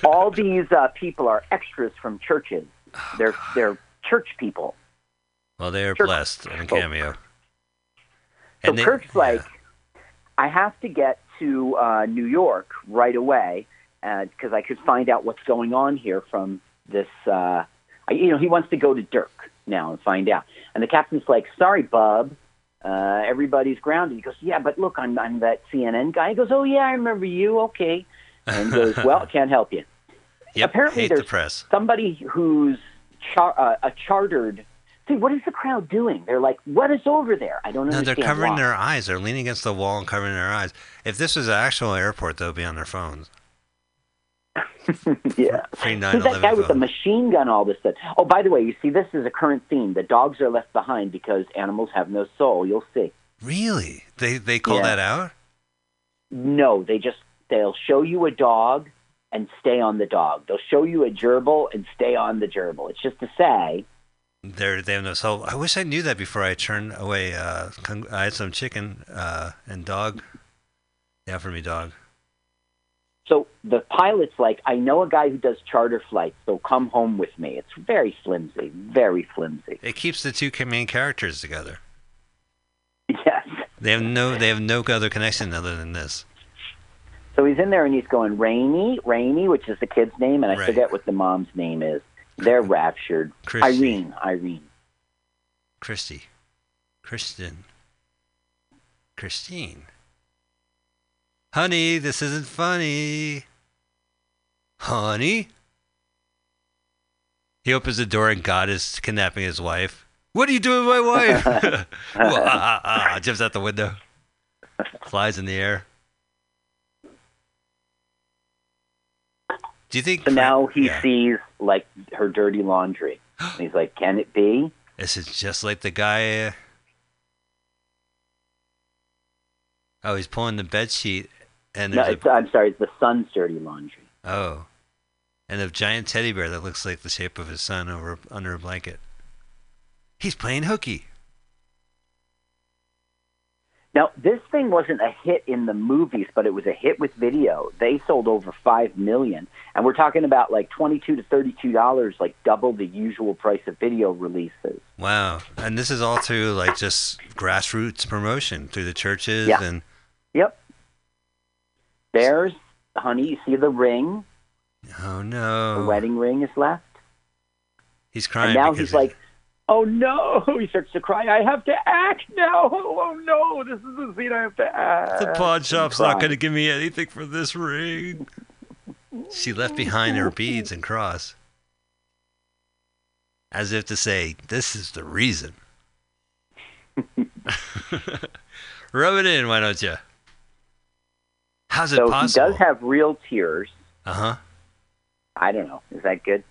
All these uh, people are extras from churches. They're they're church people. Well, they are Sure. blessed in a cameo. So they- Kirk's like, yeah. I have to get to uh, New York right away because I could find out what's going on here from this. Uh, I, you know, he wants to go to Dirk now and find out. And the captain's like, "Sorry, bub, Uh, everybody's grounded. He goes, yeah, but look, I'm, I'm that CNN guy. He goes, oh, yeah, I remember you. Okay. And goes, well, can't help you. Yep, Apparently the there's press. somebody who's char- uh, a chartered. See, what is the crowd doing? They're like, what is over there? I don't No, understand. they're covering why. their eyes. They're leaning against the wall and covering their eyes. If this was an actual airport, they'll be on their phones. yeah. Free 9 that guy with the machine gun all this stuff? Oh, by the way, you see, this is a current theme. The dogs are left behind because animals have no soul. You'll see. Really? They they call Yeah. that out? No, they just they'll show you a dog and stay on the dog. They'll show you a gerbil and stay on the gerbil. It's just to say, They're they have no soul. I wish I knew that before I turned away. Uh, I had some chicken uh, and dog. Yeah, for me, dog. so the pilot's like, I know a guy who does charter flights, so come home with me. It's very flimsy, very flimsy. It keeps the two main characters together. Yes. They have no they have no other connection other than this. So he's in there and he's going, Raymie, Raymie, which is the kid's name, and I Right. forget what the mom's name is. They're raptured. Christy. Irene, Irene. Christy, Kristen, Christine. Honey, this isn't funny. Honey. He opens the door and God is kidnapping his wife. What are you doing with my wife? well, ah, ah, ah, jumps out the window, flies in the air. Do you think? So now he Yeah. sees like her dirty laundry. And he's like, Can it be? This is just like the guy. Uh... Oh, he's pulling the bed sheet, and no, it's, a... I'm sorry, it's the son's dirty laundry. oh, and a giant teddy bear that looks like the shape of his son over under a blanket. He's playing hooky. Now, this thing wasn't a hit in the movies, but it was a hit with video. They sold over five million, and we're talking about like twenty-two to thirty-two dollars, like double the usual price of video releases. Wow, and this is all through like just grassroots promotion through the churches Yeah. and Yep. There's, honey, you see the ring. oh no. The wedding ring is left, he's crying. and now he's like, "Oh no!" He starts to cry. I have to act now. Oh no! This is the scene I have to act. the pawn shop's not going to give me anything for this ring. She left behind her beads and cross. As if to say, this is the reason. Rub it in, why don't you? How's it So possible? he does have real tears. uh huh. I don't know. Is that good?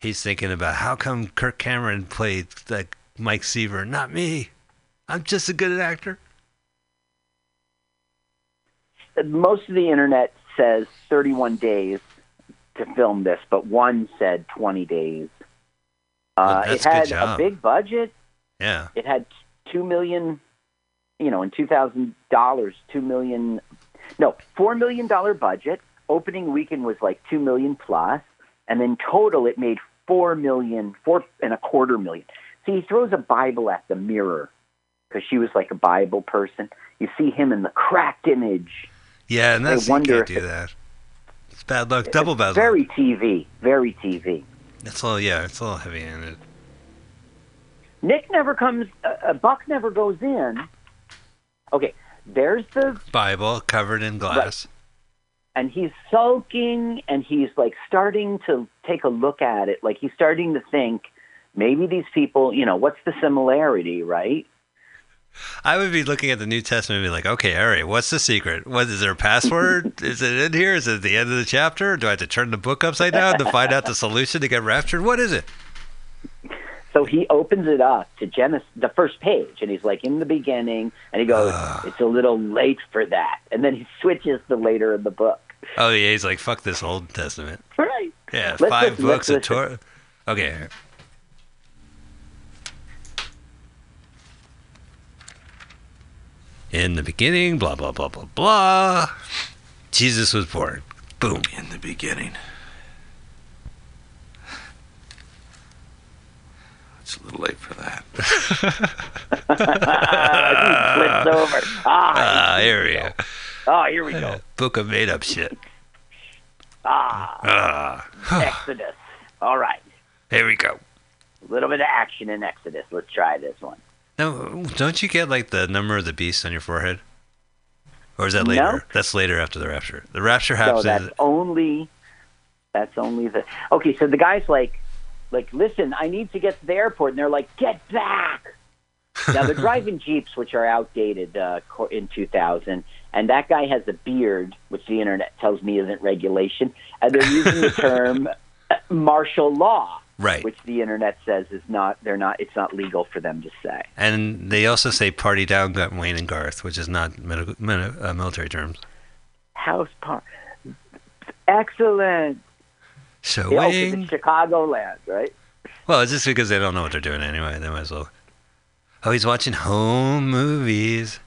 He's thinking about how come Kirk Cameron played like Mike Seaver, not me. I'm just a good actor. most of the internet says 31 days to film this, but one said 20 days. Uh, Well, it that's a good had a big budget. Yeah. It had two million, you know, in two thousand dollars, two million, no, four million dollar budget. Opening weekend was like two million plus, and then total it made four million, four and a quarter million. See, he throws a Bible at the mirror because she was like a Bible person. You see him in the cracked image. Yeah, and I that's you wonder can't if do it- that. It's bad luck, double bad luck. Very TV, very TV. It's all yeah, it's all heavy handed. Nick never comes. Uh, uh, Buck never goes in. Okay, there's the Bible covered in glass. And he's sulking and he's like starting to take a look at it like he's starting to think maybe these people you know what's the similarity right I would be looking at the New Testament and be like, okay, all right, what's the secret? What is there a password? is it in here? Is it at the end of the chapter? Do I have to turn the book upside down to find out the solution to get raptured? What is it? so he opens it up to genesis the first page and he's like in the beginning and he goes it's a little late for that and then he switches to later in the book Oh yeah, he's like, fuck this Old Testament. right Yeah, Let's 5 listen, books of. Torah. Okay. In the beginning, blah blah blah blah blah. Jesus was born. Boom. In the beginning. It's a little late for that. flips over ah, Ah, here we go. Oh here we go Book of made up shit. ah Ah, exodus all right here we go. a little bit of action in exodus let's try this one No, don't you get like the number of the beast on your forehead? Or is that later? No. That's later after the rapture. The rapture So happens. that's only that's only the okay. So the guy's like, like, listen, I need to get to the airport, and they're like, get back. now they're driving jeeps, which are outdated uh, in 2000, and that guy has a beard, which the internet tells me isn't regulation, and they're using the term martial law, right. which the internet says is not. They're not. It's not legal for them to say. and they also say party down, got Wayne and Garth, which is not medical, uh, military terms. House par. Excellent. So Yeah, Wayne. it's Chicagoland, right? Well, it's just because they don't know what they're doing anyway. They might as well. Oh, he's watching home movies.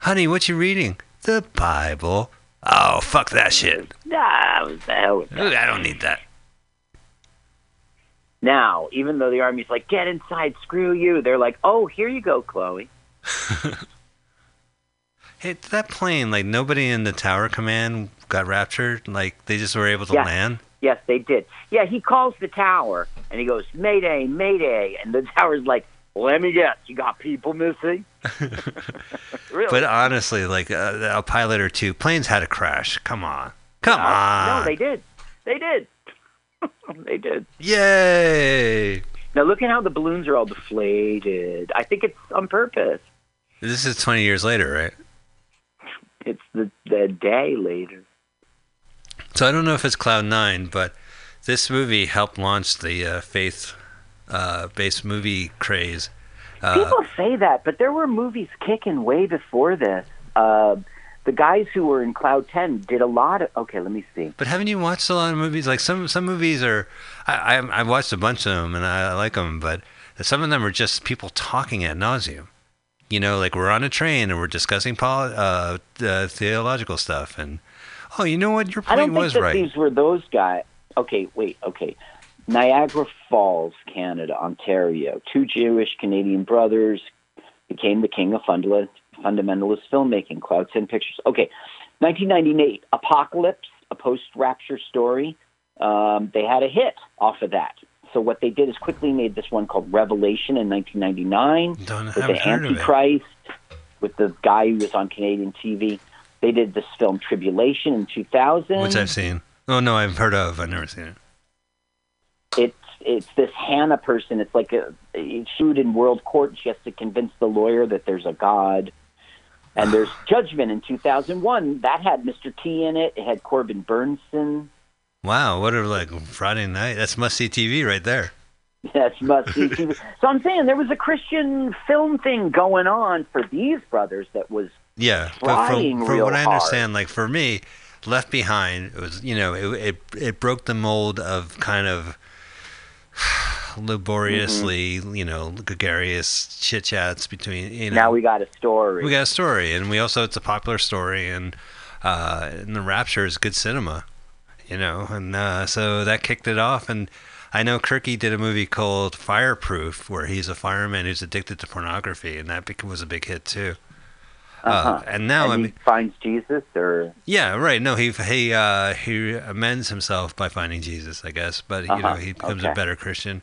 Honey, what you reading? The Bible. Oh, fuck that shit. Nah, what the hell with that? I don't need that. Now, even though the army's like, get inside, screw you, they're like, oh, here you go, Chloe. Hey, that plane, like nobody in the tower command got raptured. Like they just were able to Yeah. land. Yes, they did. Yeah, he calls the tower and he goes, Mayday, Mayday. And the tower's like, let me guess, you got people missing? really? But honestly, like uh, a pilot or two, planes had a crash. Come on, come Uh, on. No, they did. They did. they did. Yay! Now look at how the balloons are all deflated. I think it's on purpose. This is 20 years later, right? It's the, the day later. So I don't know if it's Cloud Nine, but this movie helped launch the uh, faith-based movie craze. Uh, People say that, but there were movies kicking way before this. Uh, the guys who were in Cloud Ten did a lot of. Okay, let me see. But haven't you watched a lot of movies? Like some some movies are, I I I've watched a bunch of them and I, I like them, but some of them are just people talking ad nauseum. You know, like we're on a train and we're discussing poli- uh, uh, theological stuff, and oh, you know what, your I don't point think was that right. these were those guys. Okay, wait. Okay, Niagara Falls, Canada, Ontario. Two Jewish Canadian brothers became the king of fundamentalist, fundamentalist filmmaking. Cloud Ten Pictures. Okay, 1998, Apocalypse, a post-rapture story. Um, they had a hit off of that. So what they did is quickly made this one called Revelation in 1999 Don't with the heard of it. Antichrist, with the guy who was on Canadian TV. They did this film Tribulation in 2000. Which I've seen. Oh no, I've heard of. I've never seen it. It's this Hannah person. It's like a sued in world court. She has to convince the lawyer that there's a God. And there's Judgment in 2001 that had Mr. T in it. It had Corbin Bernsen. Wow, what a like Friday night. That's must see TV right there. That's must see TV. So I'm saying there was a Christian film thing going on for these brothers that was Yeah, but from, from what I hard. understand, like for me, Left Behind it was you know it it, it broke the mold of kind of laboriously Mm-hmm. you know gregarious chit chats between you know now we got a story. we got a story and we also it's a popular story and uh and the Rapture is good cinema, you know and uh, so that kicked it off and. I know Kirky did a movie called Fireproof, where he's a fireman who's addicted to pornography, and that was a big hit too. Uh-huh. Uh, and now and I he mean, finds Jesus or yeah, right. No, he he uh, he amends himself by finding Jesus, I guess. But you know, Uh-huh, he becomes a better Christian.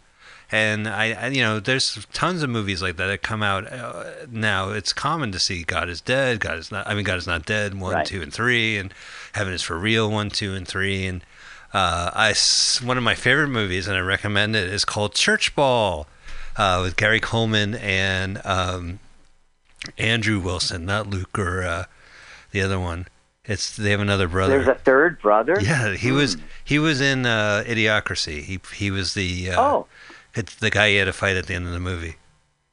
And I, I, you know, there's tons of movies like that that come out uh, now. It's common to see God is dead, God is not. I mean, God is not dead. One, Right. two, and three, and Heaven is for real. One, two, and three. And uh, I one of my favorite movies, and I recommend it, is called Church Ball, uh, with Gary Coleman and um, Andrew Wilson, not Luke or uh, the other one. It's they have another brother. there's a third brother. Yeah, he was he was in uh, Idiocracy. He he was the uh, Oh, it's the guy he had to fight at the end of the movie,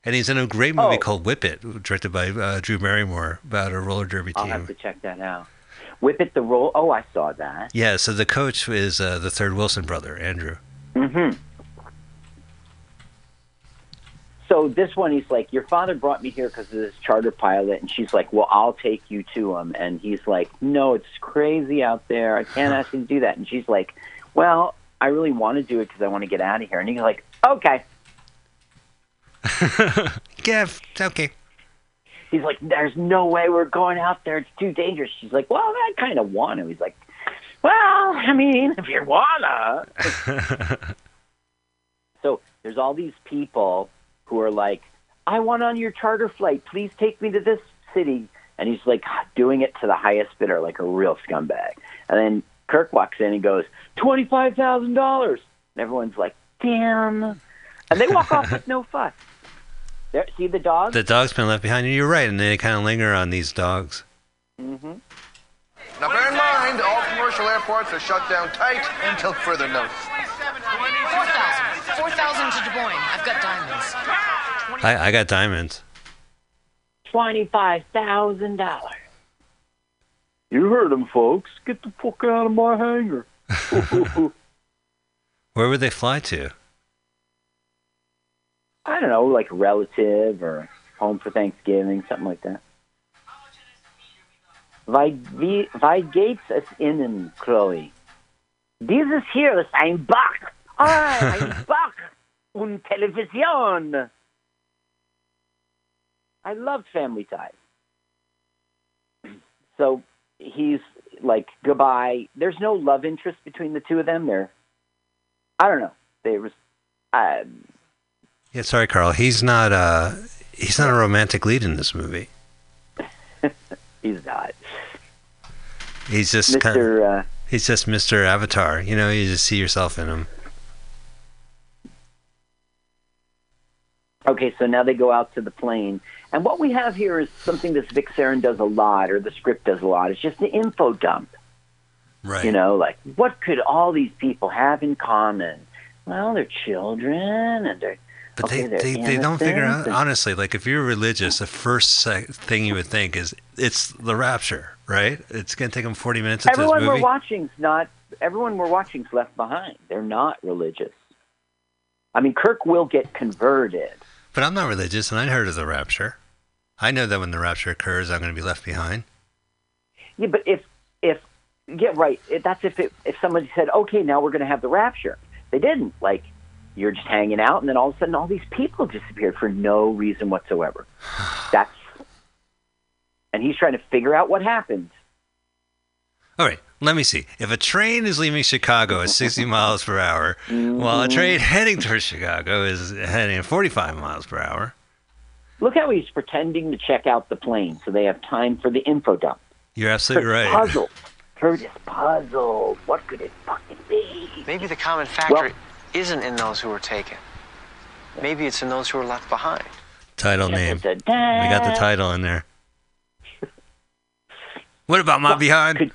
and he's in a great movie Oh. called Whip It, directed by uh, Drew Barrymore about a roller derby team. I'll have to check that out. Whip it the roll. Oh, I saw that. Yeah, so the coach is uh, the third Wilson brother, Andrew. hmm So this one, he's like, "Your father brought me here because of this charter pilot," and she's like, "Well, I'll take you to him." And he's like, "No, it's crazy out there. I can't ask you to do that." And she's like, "Well, I really want to do it because I want to get out of here." And he's like, "Okay." Yeah, okay. He's like, "There's no way we're going out there. It's too dangerous." She's like, "Well, I kind of want to." He's like, "Well, I mean, if you wanna." so there's all these people who are like I want on your charter flight. Please take me to this city. And he's like doing it to the highest bidder, like a real scumbag. And then Kirk walks in and goes, $25,000. And everyone's like, damn. And they walk off with no fuss. There, see the dog? The dog's been left behind. You're right, and they kind of linger on these dogs. mm-hmm. Now bear in mind, all commercial airports are shut down tight until further notice. 4,000. 4,000 to Des Moines. I've got diamonds. I, I got diamonds. $25,000. You heard them, folks. Get the fuck out of my hangar. Where would they fly to? I don't know, like a relative or home for Thanksgiving, something like that. Why, wie, why geht's es Ihnen, Chloe? Dieses hier ist ein Bach. Ah, ein Bach und Television. I love Family Ties. So he's like, goodbye. There's no love interest between the two of them. They're, I don't know. They was, uh, Yeah, sorry, Carl. He's not. Uh, he's not a romantic lead in this movie. he's not. He's just kind of. Uh, He's just Mr. Avatar. You know, you just see yourself in him. Okay, so now they go out to the plane. And what we have here is something that Vic Sarin does a lot, or the script does a lot. It's just the info dump. Right. You know, like, what could all these people have in common? Well, they're children, and they're. But okay, they, they, they don't figure out, honestly, like if you're religious, the first thing you would think is it's the rapture, right? It's going to take them 40 minutes into Everyone this we're movie. watching's not. Everyone we're watching's left behind. They're not religious. I mean, Kirk will get converted. But I'm not religious, and I heard of the rapture. I know that when the rapture occurs, I'm going to be left behind. Yeah, but if if yeah, right. That's if it, if somebody said, okay, now we're going to have the rapture. They didn't. Like you're just hanging out, and then all of a sudden, all these people disappeared for no reason whatsoever. That's and he's trying to figure out what happened. All right, let me see. If a train is leaving Chicago at 60 miles per hour, while a train heading towards Chicago is heading at 45 miles per hour, Look how he's pretending to check out the plane, so they have time for the info dump. you're absolutely Kirk's right. Puzzled. Kurt is puzzled. What could it fucking be? Maybe the common factor isn't in those who were taken. Maybe it's in those who were left behind. Title name. We got the title in there. What about my behind?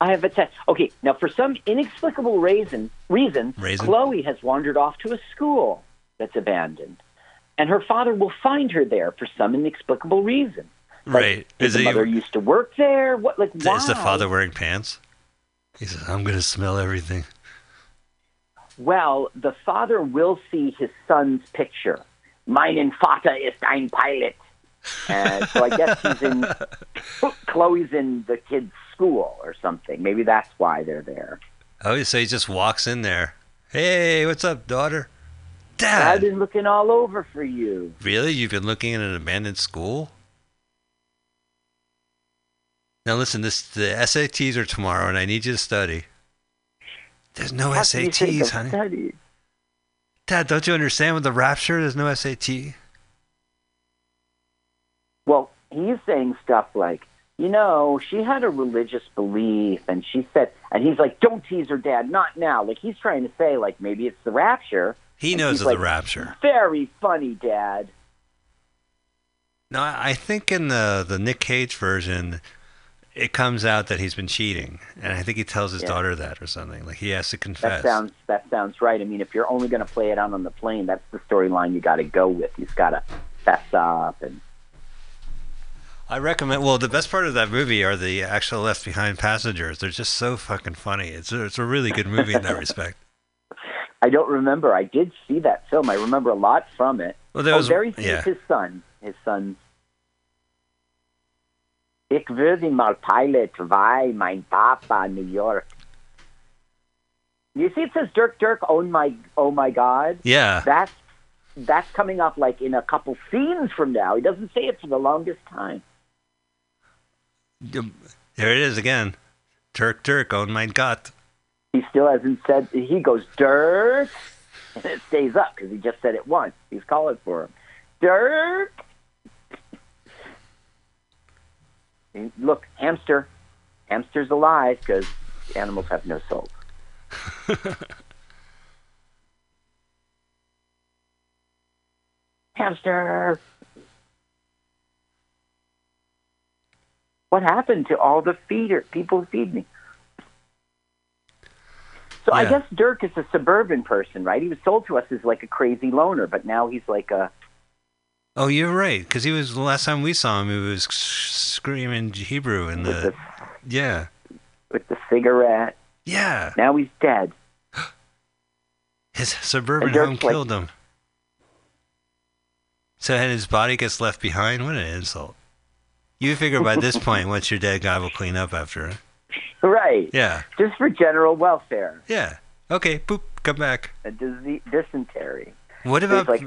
I have a test. Okay, now for some inexplicable reason, reason, Reason? Chloe has wandered off to a school that's abandoned, and her father will find her there for some inexplicable reason. Right. Did Is the he? mother used to work there? What? Like why? Is the father wearing pants? He says, "I'm going to smell everything." Well, the father will see his son's picture. Meinen Vater ist ein Pilot. And so I guess he's in. Chloe's in the kid's school or something. Maybe that's why they're there. Oh, so he just walks in there. Hey, what's up, daughter? Dad. I've been looking all over for you. really? You've been looking at an abandoned school? Now listen, this the SATs are tomorrow, and I need you to study. There's no How can you think SATs, honey. study? Dad, don't you understand with the rapture? There's no SAT. Well, he's saying stuff like, you know, she had a religious belief, and she said, and he's like, don't tease her, Dad, not now. Like he's trying to say, like maybe it's the rapture. He And knows of like, the rapture. Very funny, Dad. No, I think in the the Nick Cage version, it comes out that he's been cheating, and I think he tells his Yeah. daughter that or something. Like he has to That confess. sounds that sounds right. I mean, if you're only going to play it out on the plane, that's the storyline you got to go with. He's got to fess up and I recommend. Well, the best part of that movie are the actual left behind passengers. They're just so fucking funny. It's a, it's a really good movie in that respect. I don't remember. I did see that film. I remember a lot from it. Well, there oh, was- very yeah. his son. His son. Ich würde mal Pilot, weil mein Papa New York. You see, it says Dirk Dirk. Oh my, oh my God. Yeah. That's that's coming up like in a couple scenes from now. He doesn't say it for the longest time. There it is again. Dirk, Dirk, oh my God. He still hasn't said. He goes Dirk. and it stays up because he just said it once. He's calling for him. Dirk. And look, hamster. Hamster's alive because animals have no soul. hamster. What happened to all the feeder people who feed me? So I guess Dirk is a suburban person, right? He was sold to us as like a crazy loner, but now he's like a Oh, you're right. Because he was the last time we saw him, he was screaming Hebrew in the. the Yeah. with the cigarette. Yeah. Now he's dead. His suburban home like- killed him. So and his body gets left behind. What an insult! You figure by this point, once you're dead, God will clean up after it. Right. Yeah. Just for general welfare. Yeah. Okay. Boop. Come back. A dise- dysentery. What He's about? like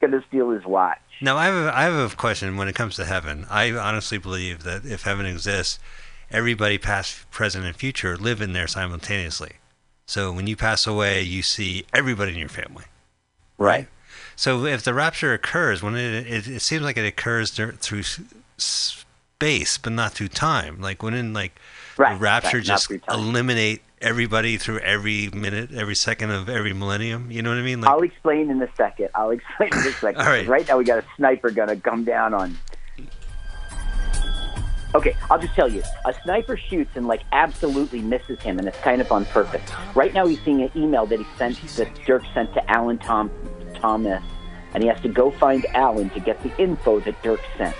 gonna steal his watch. Now I have a, I have a question when it comes to heaven. I honestly believe that if heaven exists, everybody past, present, and future live in there simultaneously. So when you pass away, you see everybody in your family. Right. So if the rapture occurs, when it it, it seems like it occurs through space, but not through time. Like wouldn't like Right, the rapture right, just eliminate everybody through every minute, every second of every millennium? You know what I mean? Like I'll explain in a second. I'll explain in a second. All right. Right now, we got a sniper gonna come down on. Okay, I'll just tell you. A sniper shoots and like absolutely misses him, and it's kind of on purpose. Right now, he's seeing an email that he sent that Dirk sent to Alan Tom Thomas, and he has to go find Alan to get the info that Dirk sent.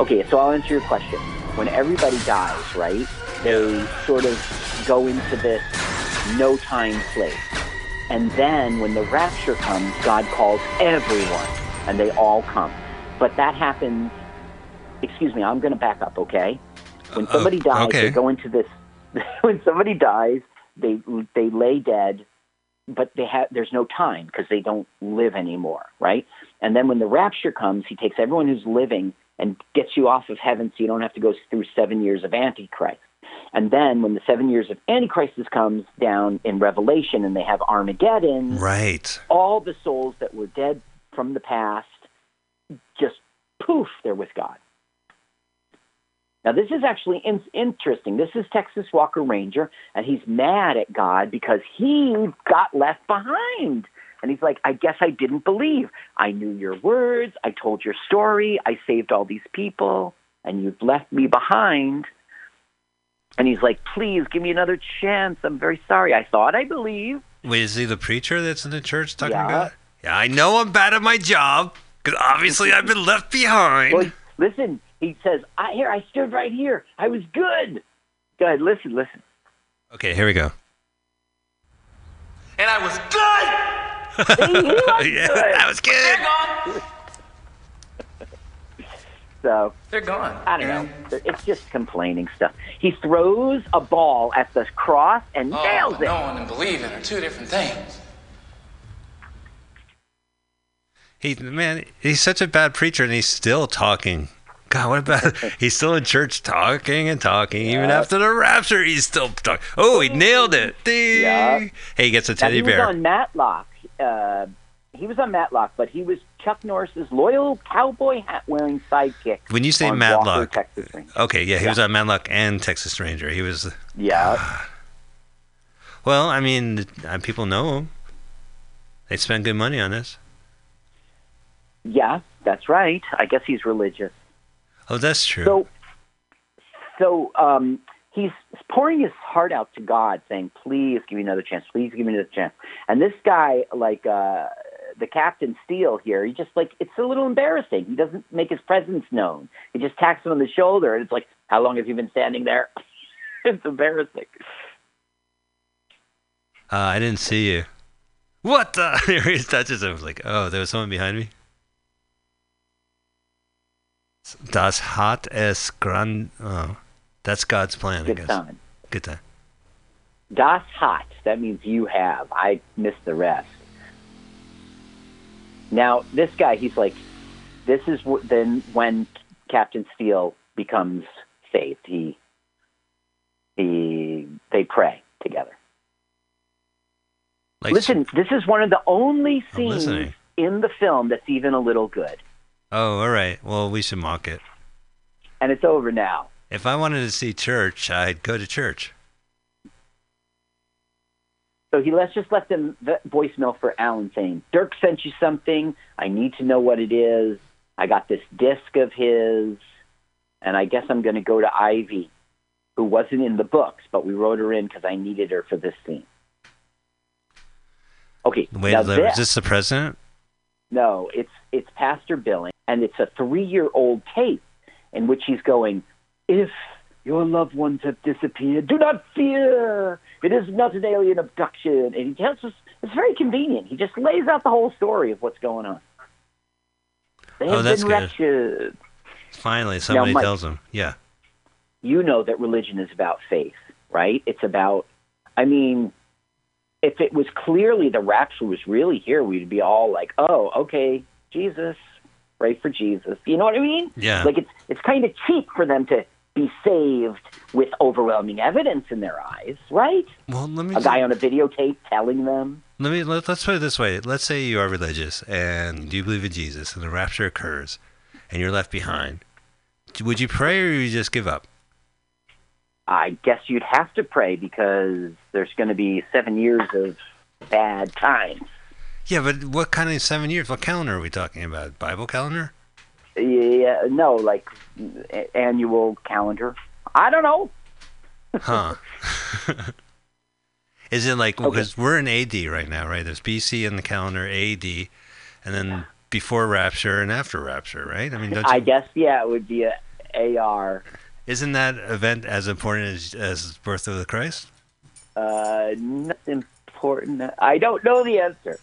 Okay, so I'll answer your question. When everybody dies, right? They sort of go into this no time place. And then when the rapture comes, God calls everyone and they all come. But that happens, excuse me, I'm going to back up, okay? When Uh, somebody dies, okay. they go into this, when somebody dies, they, they lay dead, but they have, there's no time because they don't live anymore, right? And then when the rapture comes, he takes everyone who's living and gets you off of heaven so you don't have to go through seven years of Antichrist. And then when the seven years of Antichrist comes down in Revelation and they have Armageddon, right. all the souls that were dead from the past just poof, they're with God. Now, this is actually in- interesting. This is Texas Walker Ranger, and he's mad at God because he got left behind. And he's like, I guess I didn't believe. I knew your words. I told your story. I saved all these people, and you've left me behind. And he's like, please give me another chance. I'm very sorry. I thought I believed. Wait, is he the preacher that's in the church talking Yeah. about? Yeah, I know I'm bad at my job because obviously I've been left behind. Well, listen, he says, I here, I stood right here. I was good. Go ahead, listen, listen. Okay, here we go. And I was good! yeah, that was good. So They're gone. I don't know. It's just complaining stuff. He throws a ball at the cross and oh, nails it. knowing and believing are two different things. He man, he's such a bad preacher, and he's still talking. God, what about? he's still in church talking and talking, even after the rapture. He's still talking. Oh, he nailed it! Ding. Yeah. Hey, he gets a Now, teddy he was bear. on Matlock. Uh, he was on Matlock, but he was Chuck Norris's loyal cowboy hat wearing sidekick. when you say Walker, Matlock, Ranger. okay, yeah, he was Yeah. on Matlock and Texas Ranger. He was. Yeah. Well, I mean, uh, people know him. They spend good money on this. Yeah, that's right. I guess he's religious. Oh, that's true. So, so um, he's pouring his heart out to God, saying, "Please give me another chance. Please give me another chance." And this guy, like uh, the Captain Steele here, he just like it's a little embarrassing. He doesn't make his presence known. He just taps him on the shoulder, and it's like, "How long have you been standing there?" it's embarrassing. Uh, I didn't see you. What the? He touches him. I was like, oh, there was someone behind me. Das hat es grand. Oh, that's God's plan, I Good guess. time. Good time. Das hat. That means you have. I missed the rest. Now, this guy, he's like, this is then when Captain Steele becomes saved. He, he, they pray together. Like Listen, this is one of the only scenes in the film that's even a little good, Oh, all right. Well, we should mock it. and it's over now. If I wanted to see church, I'd go to church. So he let's just left him the voicemail for Alan saying, "Dirk sent you something. I need to know what it is. I got this disc of his, and I guess I'm going to go to Ivy, who wasn't in the books, but we wrote her in because I needed her for this scene." Okay, Wait, now is this, this the president? no, it's it's Pastor Billing, and it's a three-year-old tape in which he's going, "If your loved ones have disappeared, do not fear. It is not an alien abduction." And he tells us it's very convenient. He just lays out the whole story of what's going on. They Oh, have that's been good. wretched. Finally, somebody Mike- tells him. Yeah. You know that religion is about faith, right? It's about. I mean, if it was clearly the rapture was really here, we'd be all like, "Oh, okay, Jesus, pray for Jesus." You know what I mean? Yeah. Like it's it's kind of cheap for them to be saved with overwhelming evidence in their eyes, right? Well, let me A guy on a videotape telling them. Let me let, let's put it this way. Let's say you are religious and you believe in Jesus, and the rapture occurs, and you're left behind. Would you pray or you just give up? I guess you'd have to pray because there's going to be seven years of bad times. Yeah, but what kind of seven years? What calendar are we talking about? Bible calendar? Yeah, no, like annual calendar. I don't know. Huh? Is it like because we're in AD right now, right? There's BC in the calendar, AD, and then before rapture and after rapture, right? I mean, don't you, I guess yeah, it would be a AR. isn't that event as important as as birth of the Christ? Uh, not important. I don't know the answer.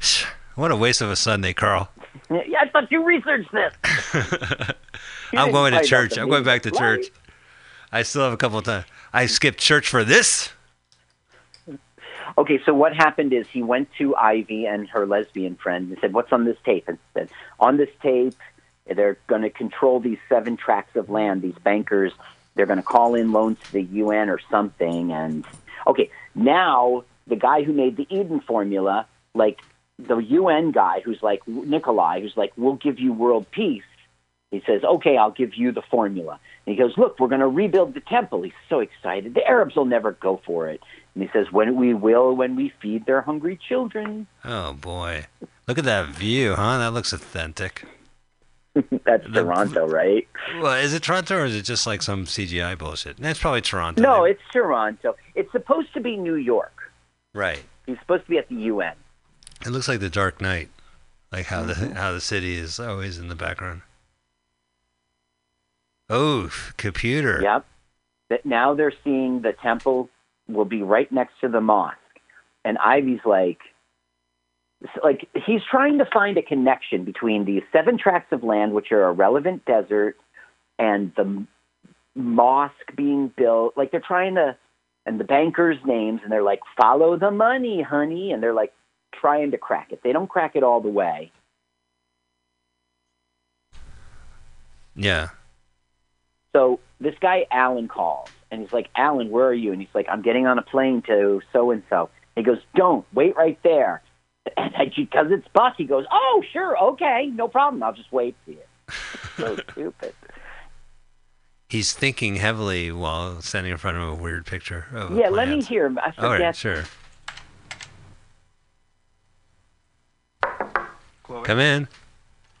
What a waste of a Sunday, Carl. Yeah, I thought you researched this. I'm going to church. I'm going back to church. I still have a couple of times. I skipped church for this. Okay, so what happened is he went to Ivy and her lesbian friend and said, "What's on this tape?" And said, "On this tape, they're going to control these seven tracts of land. These bankers, they're going to call in loans to the UN or something." And okay, now the guy who made the Eden formula, like the UN guy, who's like Nikolai, who's like, "We'll give you world peace." He says, "Okay, I'll give you the formula." And he goes, "Look, we're going to rebuild the temple." He's so excited. The Arabs will never go for it. And he says, "When we will, when we feed their hungry children." Oh boy, look at that view, huh? That looks authentic. That's Toronto, right? Well, is it Toronto or is it just like some CGI bullshit? That's probably Toronto. No, it's Toronto. It's supposed to be New York. right. He's supposed to be at the UN. It looks like the Dark Knight, like how Mm-hmm. the how the city is always in the background. Oh, computer. Yep. That now they're seeing the temple will be right next to the mosque, and Ivy's like, like he's trying to find a connection between these seven tracts of land, which are a relevant desert, and the mosque being built. Like they're trying to, and the bankers' names, and they're like, follow the money, honey, and they're like trying to crack it. They don't crack it all the way. Yeah. So this guy Alan calls and he's like, Alan, where are you? And he's like, I'm getting on a plane to so and so. He goes, Don't wait right there. And because it's Buck, he goes, Oh, sure, okay, no problem. I'll just wait for you. so stupid. He's thinking heavily while standing in front of a weird picture. Of a yeah, let me hear him. I All right, forget. Sure. Come in.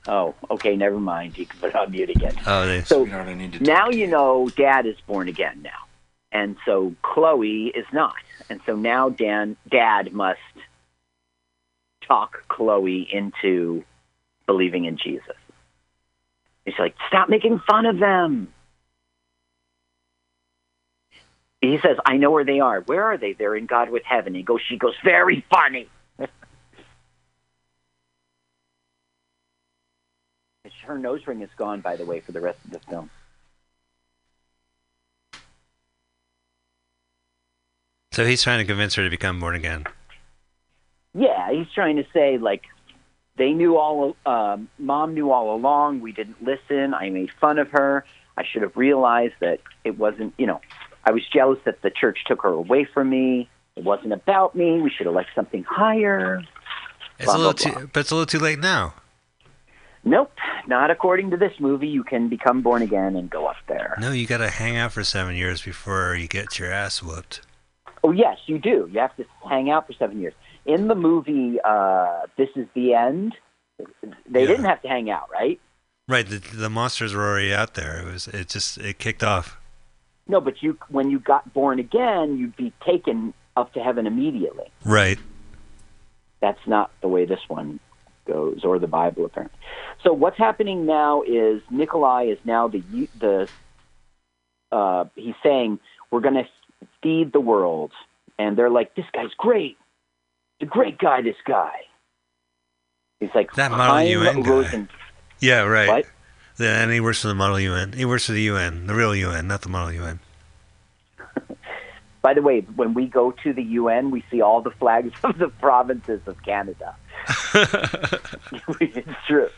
Oh, okay, never mind. You can put on mute again. Oh, they. So Sweetheart, I need to now you know Dad is born again now, and so Chloe is not, and so now Dan Dad must talk Chloe into believing in Jesus. He's like, "Stop making fun of them." He says, "I know where they are. Where are they? They're in God with heaven." He goes, "She goes, very funny." Her nose ring is gone, by the way, for the rest of the film. So he's trying to convince her to become born again. Yeah, he's trying to say like they knew all. Um, Mom knew all along. We didn't listen. I made fun of her. I should have realized that it wasn't. You know, I was jealous that the church took her away from me. It wasn't about me. We should elect something higher. It's Blah, a little blah, too, but it's a little too late now. Nope, not according to this movie. You can become born again and go up there. No, you got to hang out for seven years before you get your ass whooped. Oh yes, you do. You have to hang out for seven years. In the movie, uh, this is the end. They didn't have to hang out, right? Right, the, the monsters were already out there. It was it just it kicked off. No, but you when you got born again, you'd be taken up to heaven immediately. Right. That's not the way this one goes, or the Bible apparently. So what's happening now is Nikolai is now the the uh, he's saying we're going to feed the world, and they're like, this guy's great, the great guy, this guy. He's like That Model Chaim UN guy. Rosen- Yeah, right. What? The, and he works for the Model UN. He works for the UN, the real UN, not the Model UN. By the way, when we go to the UN, we see all the flags of the provinces of Canada. it's true.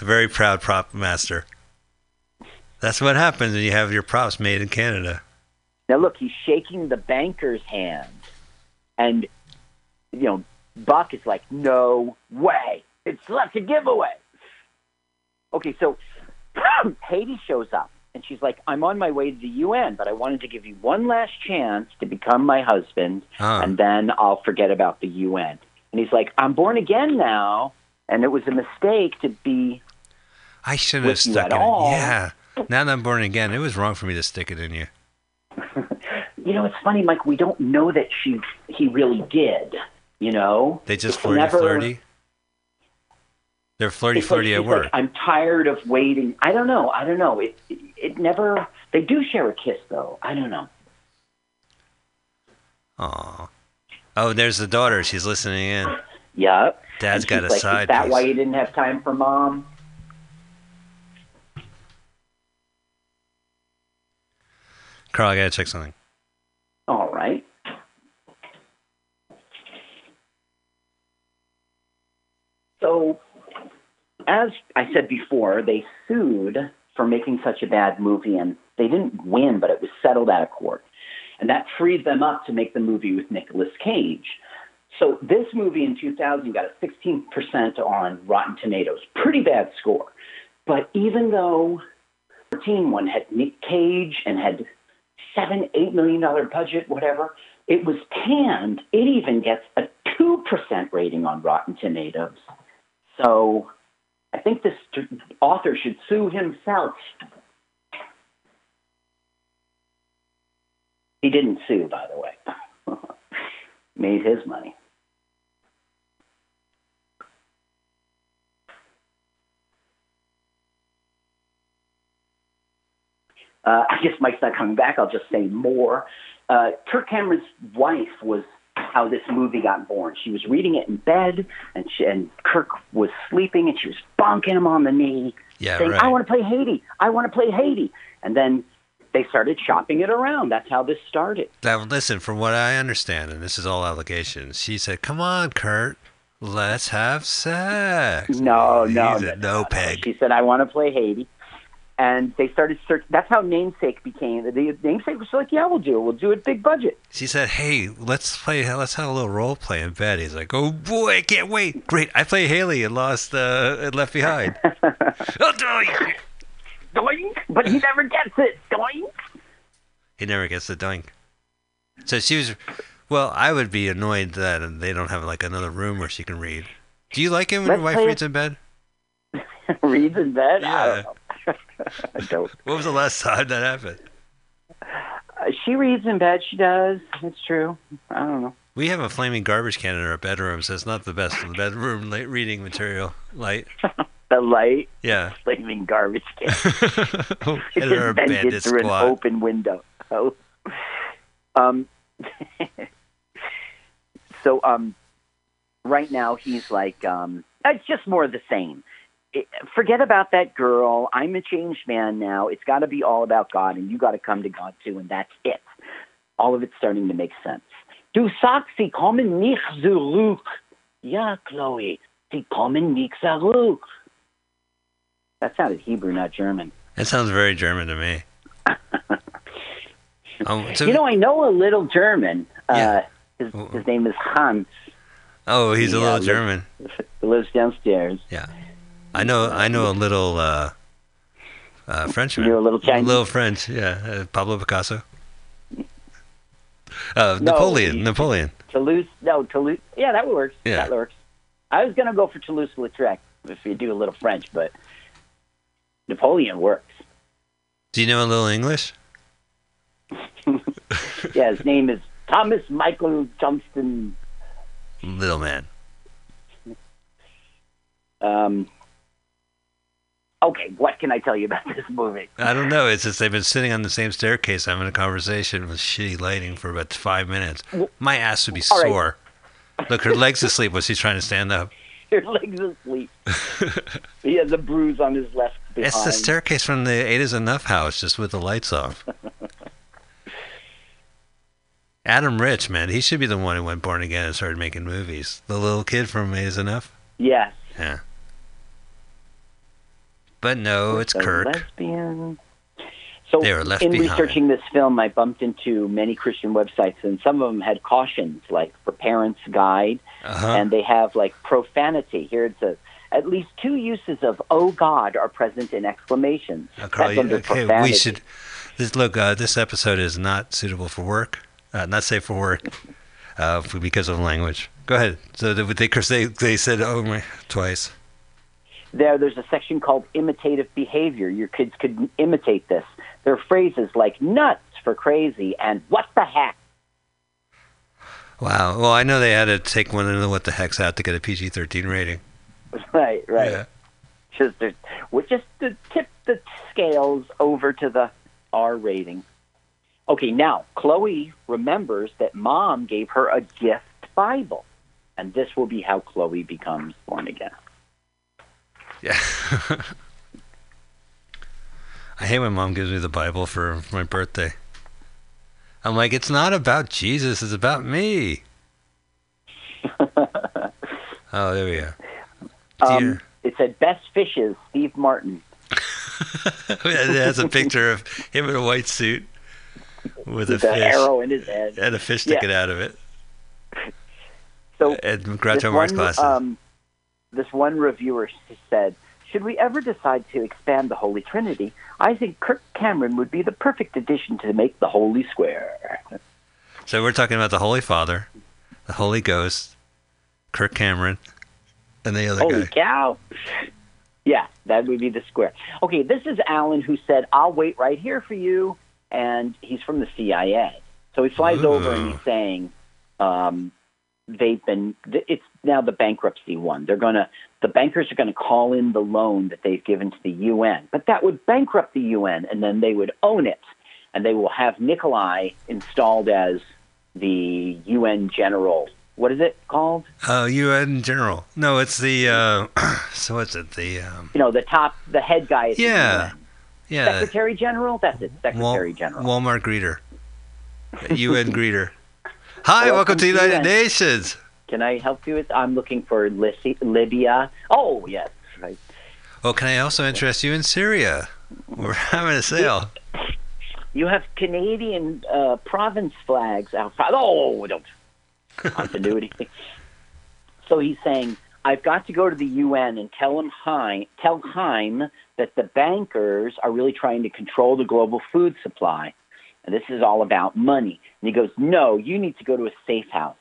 A very proud prop master. That's what happens when you have your props made in Canada. Now look, he's shaking the banker's hand, and you know Buck is like, "No way! It's such a giveaway." Okay, so Hattie shows up, and she's like, "I'm on my way to the UN, but I wanted to give you one last chance to become my husband, Ah. and then I'll forget about the UN." And he's like, "I'm born again now, and it was a mistake to be." I shouldn't have stuck it in. all. Yeah. Now that I'm born again, it was wrong for me to stick it in you. You know, it's funny, Mike. We don't know that she he really did. You know, They just It's flirty never- flirty. They're flirty It's like flirty at she's like, work. I'm tired of waiting. I don't know. I don't know. It, it it never. They do share a kiss though. I don't know. Aw. Oh, there's the daughter. She's listening in. Yeah. Dad's got a like, side Is that piece. why you didn't have time for mom? Carl, I gotta check something. All right. So, as I said before, they sued for making such a bad movie, and they didn't win, but it was settled out of court. And that freed them up to make the movie with Nicolas Cage. So, this movie in 2000 got a 16% on Rotten Tomatoes. Pretty bad score. But even though 13 one had Nick Cage and had seven, eight million dollar budget, whatever. It was panned. It even gets a two percent rating on Rotten Tomatoes. So I think this author should sue himself. He didn't sue, by the way. Made his money. Uh, I guess Mike's not coming back. I'll just say more. Uh, Kirk Cameron's wife was how this movie got born. She was reading it in bed, and she, and Kirk was sleeping, and she was bonking him on the knee, Yeah, saying, right. "I want to play Hattie. I want to play Hattie." And then they started shopping it around. That's how this started. Now, listen, from what I understand, and this is all allegations, she said, "Come on, Kurt, let's have sex." No, no, He's a no peg. She said, "I want to play Hattie," and they started search. That's how Namesake became. The Namesake was like, "Yeah, we'll do it. We'll do it big budget." She said, "Hey, let's play. Let's have a little role play in bed." He's like, "Oh boy, I can't wait! Great, I play Haley and lost uh, and Left Behind." oh, doink. Doink! But he never gets it. Doink! He never gets the doink. So she was. Well, I would be annoyed that they don't have like another room where she can read. Do you like it when Let's your wife reads in bed? Reads in bed. I Yeah. I don't. What was the last time that happened? Uh, she reads in bed. She does. It's true. I don't know. We have a flaming garbage can in our bedroom, so it's not the best in the bedroom light reading material. Light. The light, Yeah. flaming garbage can. Our invented bandit through squad. an open window. Oh. Um. so um, right now he's like um, it's just more of the same. Forget about that girl. I'm a changed man now. It's got to be all about God, and you got to come to God too, and that's it. All of it's starting to make sense. Du sagst, sie kommen nicht zurück. Ja, Chloe, sie kommen nicht zurück. That sounded Hebrew, not German. That sounds very German to me. um, so, you know, I know a little German. Uh, His, his name is Hans. Oh, he's a little li- German. He lives downstairs. Yeah. I know. I know a little uh, uh, Frenchman. You know a little Chinese? little French. Yeah, uh, Pablo Picasso. Uh, No, Napoleon. he- Napoleon. Toulouse. No, Toulouse. Yeah, that works. Yeah. That works. I was gonna go for Toulouse-Lautrec if you do a little French, but Napoleon works. Do you know a little English? Yeah, his name is Thomas Michael Johnston. Little man. Um, okay, what can I tell you about this movie? I don't know. It's just they've been sitting on the same staircase having a conversation with shitty lighting for about five minutes. My ass would be all right. sore. Look, her legs asleep when she's trying to stand up. Her legs asleep. he has a bruise on his left behind. It's the staircase from the Eight is Enough house, just with the lights off. Adam Rich, man, he should be the one who went born again and started making movies. The little kid from Eight is Enough. Yes. Yeah. But no, it's a Kirk. lesbian. So, They were left in behind. researching this film, I bumped into many Christian websites, and some of them had cautions, like for parents' guide, Uh-huh. and they have like profanity. Here it says at least two uses of "Oh God" are present in exclamations. That's you. Okay, we should. This look. Uh, this episode is not suitable for work. Uh, not safe for work. Uh, because of language. Go ahead. So they, they, they, they said oh my twice. There, there's a section called imitative behavior. Your kids could imitate this. There are phrases like "nuts" for crazy and "what the heck." Wow. Well, I know they had to take one of the what the heck's out to get a PG-13 rating. Right, right. Yeah. Just to, we just to tip the scales over to the R rating. Okay, now Chloe remembers that mom gave her a gift Bible, and this will be how Chloe becomes born again. Yeah. I hate when mom gives me the Bible for my birthday. I'm like, it's not about Jesus, it's about me. oh, there we go. Um, it said best fishes, Steve Martin. it has a picture of him in a white suit with a With an fish arrow in his head. and a fish Yeah. sticking out of it. So And Groucho Marx glasses. Um, this one reviewer said, "Should we ever decide to expand the Holy Trinity, I think Kirk Cameron would be the perfect addition to make the Holy Square." so we're talking about the Holy Father, the Holy Ghost, Kirk Cameron, and the other Holy guy. cow! Yeah, that would be the square. Okay, this is Alan who said, "I'll wait right here for you," and he's from the CIA. So he flies over and he's saying, um, "They've been. It's now the bankruptcy one. They're gonna. The bankers are going to call in the loan that they've given to the UN, but that would bankrupt the UN, and then they would own it, and they will have Nikolai installed as the UN general. What is it called? Oh, UN General. No, it's the. Uh, so what's it? The. Um, You know, the top, the head guy. Yeah. Yeah. Secretary General? That's it. Wal- Secretary General. Walmart greeter. UN greeter. Hi, welcome, to the United UN. Nations. Can I help you with? I'm looking for Libya. Oh, yes. Right. Oh, can I also interest you in Syria? We're having a sale. You have Canadian uh, province flags out front. Oh, don't. Continuity. so he's saying, I've got to go to the UN and tell him Chaim, tell Chaim that the bankers are really trying to control the global food supply. And this is all about money. And he goes, No, you need to go to a safe house.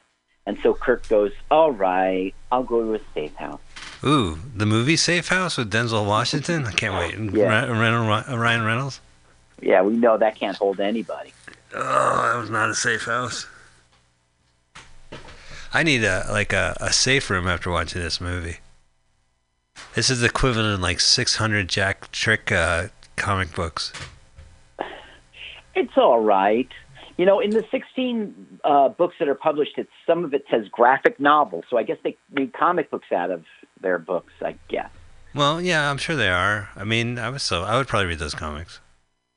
And so Kirk goes, All right, I'll go to a safe house. Ooh, the movie Safe House with Denzel Washington. I can't wait. Yeah. Ryan Reynolds. Yeah, we know that can't hold anybody. Oh, that was not a safe house. I need a like a, a safe room after watching this movie. This is equivalent of like 600 Jack Chick uh, comic books. It's all right. You know, in the 16 uh, books that are published, it's, some of it says graphic novel. So I guess they read comic books out of their books, I guess. Well, yeah, I'm sure they are. I mean, I was so I would probably read those comics.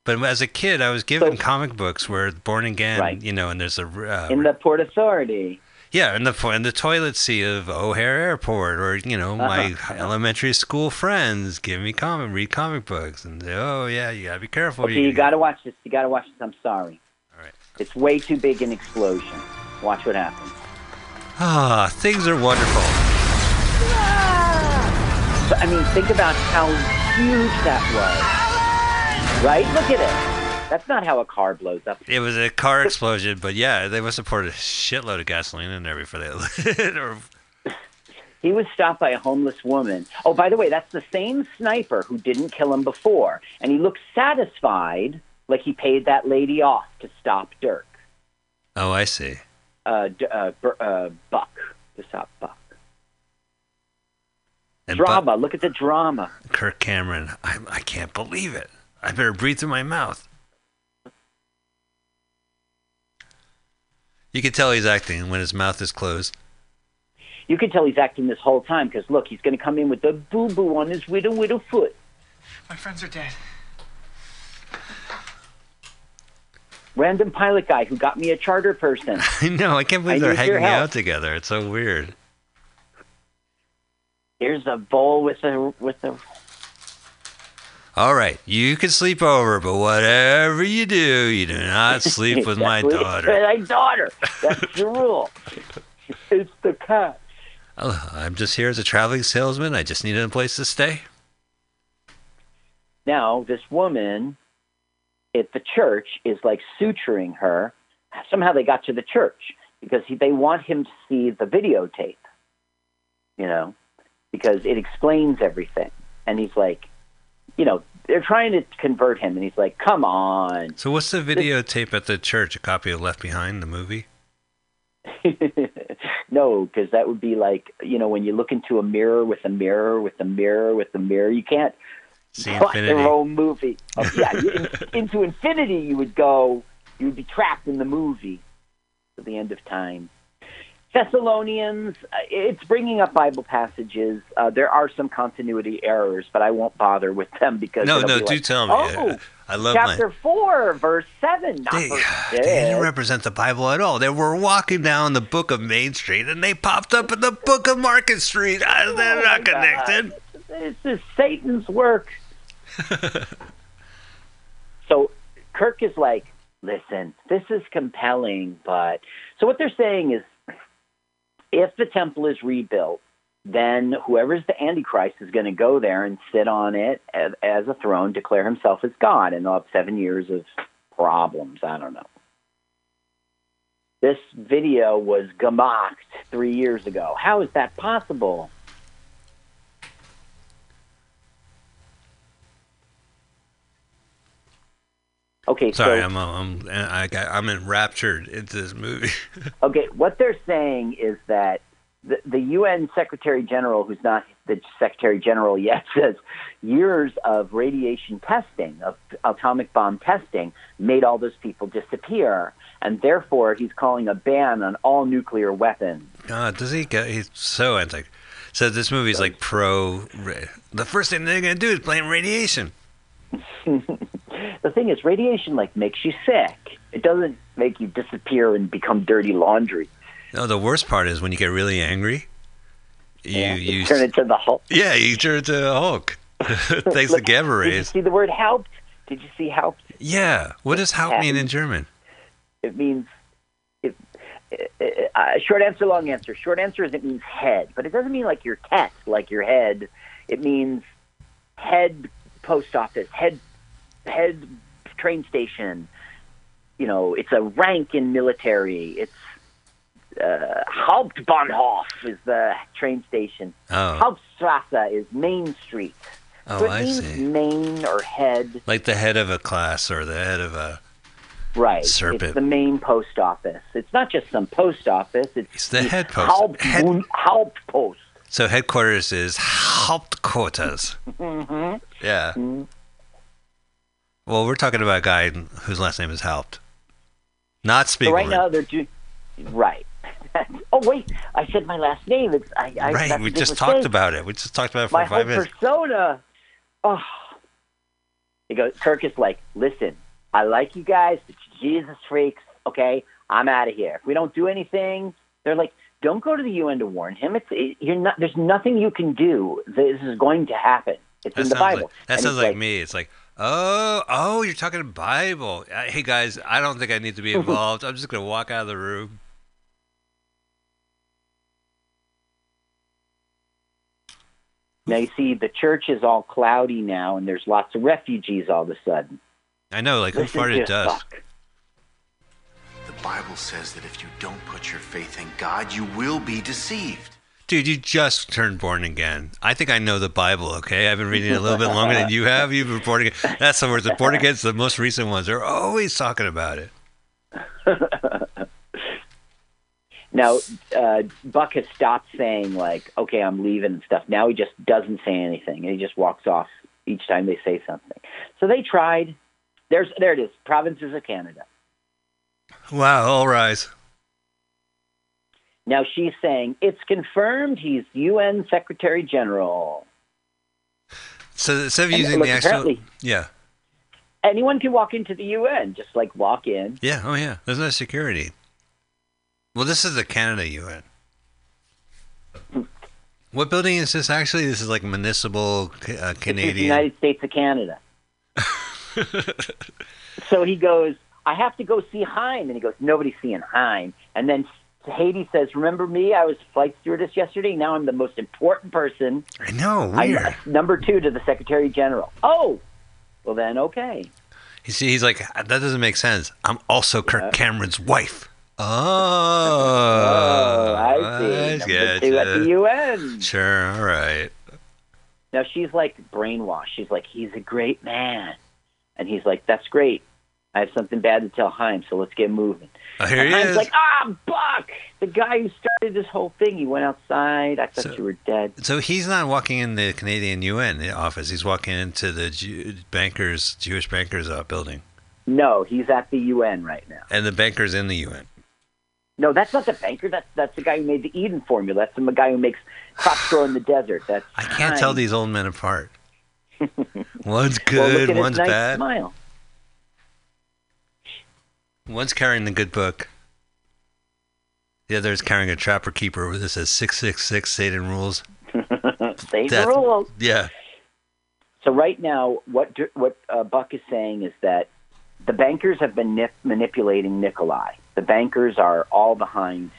But as a kid, I was given comic books where Born Again, Right. you know, and there's a uh, In the Port Authority. yeah, in the in the toilet seat of O'Hare Airport, or you know, my Uh-huh. elementary school friends give me comic read comic books, and say, oh yeah, you gotta be careful. Okay, you got to watch this. You got to watch this. I'm sorry. It's way too big an explosion. Watch what happens. Ah, things are wonderful. But I mean, think about how huge that was. Right? Look at it. That's not how a car blows up. It was a car explosion, but yeah, they must have poured a shitload of gasoline in there before they lit. or, He was stopped by a homeless woman. Oh, by the way, that's the same sniper who didn't kill him before. And he looked satisfied, like he paid that lady off to stop Dirk. oh, I see. Uh, uh, Bur- uh, Buck. To stop Buck. And drama. Look at the drama. Kirk Cameron, I, I can't believe it. I better breathe through my mouth. You can tell he's acting when his mouth is closed. You can tell he's acting this whole time because look, he's going to come in with the boo boo on his widow widow foot. My friends are dead. Random pilot guy who got me a charter person. I know. I can't believe I they're hanging out together. It's so weird. Here's a bowl with a with a. All right, you can sleep over, but whatever you do, you do not sleep with my daughter. My daughter. That's the rule. It's the cat. Oh, I'm just here as a traveling salesman. I just needed a place to stay. Now this woman at the church is like suturing her. Somehow they got to the church because he, they want him to see the videotape. You know, because it explains everything. And he's like, you know, they're trying to convert him, and he's like, "Come on." So, what's the videotape at the church? A copy of Left Behind, the movie? no, because that would be like you know when you look into a mirror with a mirror with a mirror with a mirror, you can't See watch infinity. their own movie. Oh, yeah, you, into infinity, you would go. You would be trapped in the movie to the end of time. Thessalonians, uh, it's bringing up Bible passages. Uh, there are some continuity errors, but I won't bother with them because No, no, be do like, tell me. Oh, I love chapter my. four, verse seven, They, verse they didn't represent the Bible at all. They were walking down the book of Main Street and they popped up in the book of Market Street. Ah, They're Oh not my God. connected. This is Satan's work. so Kirk is like, listen, this is compelling, but so what they're saying is if the temple is rebuilt, then whoever's the Antichrist is going to go there and sit on it as, as a throne, declare himself as God, and they'll have seven years of problems. I don't know. This video was gemacht three years ago. How is that possible? Okay, Sorry, so I'm I'm I got, I'm enraptured into this movie. Okay, what they're saying is that the, the UN Secretary General, who's not the Secretary General yet, says years of radiation testing, of atomic bomb testing, made all those people disappear. And therefore, he's calling a ban on all nuclear weapons. God, does he get? He's so anti. So this movie's like pro. The first thing they're gonna do is blame radiation. the thing is, radiation like makes you sick. It doesn't make you disappear and become dirty laundry. No, the worst part is when you get really angry. You Yeah, you you turn into the Hulk. Yeah, you turn into a Hulk. Thanks to Look, gamma Did you see the word "helped"? Did you see "helped"? Yeah. What does Haupt mean in German? It means. It, uh, uh, short answer, long answer. Short answer is it means head, but it doesn't mean like your cat, like your head. It means head post office, head head train station. You know, it's a rank in military. It's uh, Hauptbahnhof is the train station. Oh. Hauptstrasse is Main Street. Oh, so it I means see. main or head. Like the head of a class or the head of a. Right. Serpent. It's the main post office. It's not just some post office. It's, It's the head post. Haupt, Head- Hauptpost. So headquarters is Hauptquarters. Mm-hmm. Yeah. Well, we're talking about a guy whose last name is Haupt. Not So right now they're doing. Right. oh wait, I said my last name. It's I. I right. We just talked about it. We just talked about it for my whole five minutes. persona. Oh. He goes. Kirk is like, listen, I like you guys, but Jesus freaks. Okay, I'm out of here. If we don't do anything, they're like, don't go to the UN to warn him. It's it, you're not. There's nothing you can do. This is going to happen. It's That in the Bible. like, that And sounds he's like, me. It's like, Oh, oh, you're talking Bible. Uh, hey guys, I don't think I need to be involved. I'm just gonna walk out of the room. Now you see, the church is all cloudy now, and there's lots of refugees all of a sudden. I know, like who farted dust? The Bible says that if you don't put your faith in God, you will be deceived. Dude, you just turned born again. I think I know the Bible, okay? I've been reading it a little bit longer than you have. You've been born again. That's the worst. The born again's the most recent ones. They're always talking about it. Now, uh, Buck has stopped saying like, "Okay, I'm leaving" and stuff. Now he just doesn't say anything, and he just walks off each time they say something. So they tried. There's there it is. Provinces of Canada. Wow, all rise. Now she's saying it's confirmed he's UN Secretary General. So instead of using the actual. Yeah. Anyone can walk into the UN, just like walk in. Yeah, oh yeah. There's no security. Well, this is the Canada UN. What building is this actually? This is like municipal uh, This is the Canadian. United States of Canada. so he goes, I have to go see Chaim. And he goes, nobody's seeing Chaim. And then Hattie says, remember me? I was flight stewardess yesterday. Now I'm the most important person. I know, I'm number two to the Secretary General. Oh, well then, okay. You see, he's like, that doesn't make sense. I'm also Kirk uh-huh. Cameron's wife. Oh, Oh, I see. I Number two at the UN. Sure, all right. Now she's like brainwashed. She's like, he's a great man. And he's like, that's great. I have something bad to tell Chaim, so let's get moving. Oh, here and he is. like, ah, Buck, the guy who started this whole thing. He went outside. I thought So- you were dead. So he's not walking in the Canadian UN office. He's walking into the Jew- bankers, Jewish bankers uh, building, No, he's at the UN right now. and the bankers in the UN. No, that's not the banker. That's that's the guy who made the Eden formula. That's the guy who makes crops grow in the desert. That's I can't tell these old men apart. one's Well, good, his one's nice bad. Smile. One's carrying the good book. The other is carrying a trapper keeper where this says 666 Satan rules. The rules. Yeah. So right now, what what uh, Buck is saying is that the bankers have been nip- manipulating Nikolai. The bankers are all behind,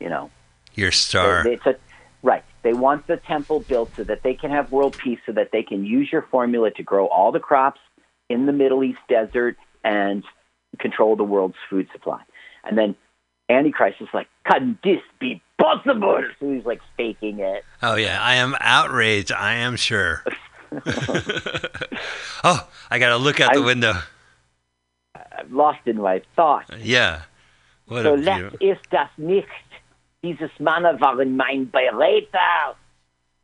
you know. Your star. They- It's a, right. They want the temple built so that they can have world peace, so that they can use your formula to grow all the crops in the Middle East desert and control the world's food supply. And then Antichrist is like, "Can this be possible?" So he's like faking it. Oh, yeah. I am outraged. I am sure. oh, I got to look out the I- window. I'm lost in my thoughts. Yeah. What so view. ist das nicht. Dieses Mann waren mein Berater.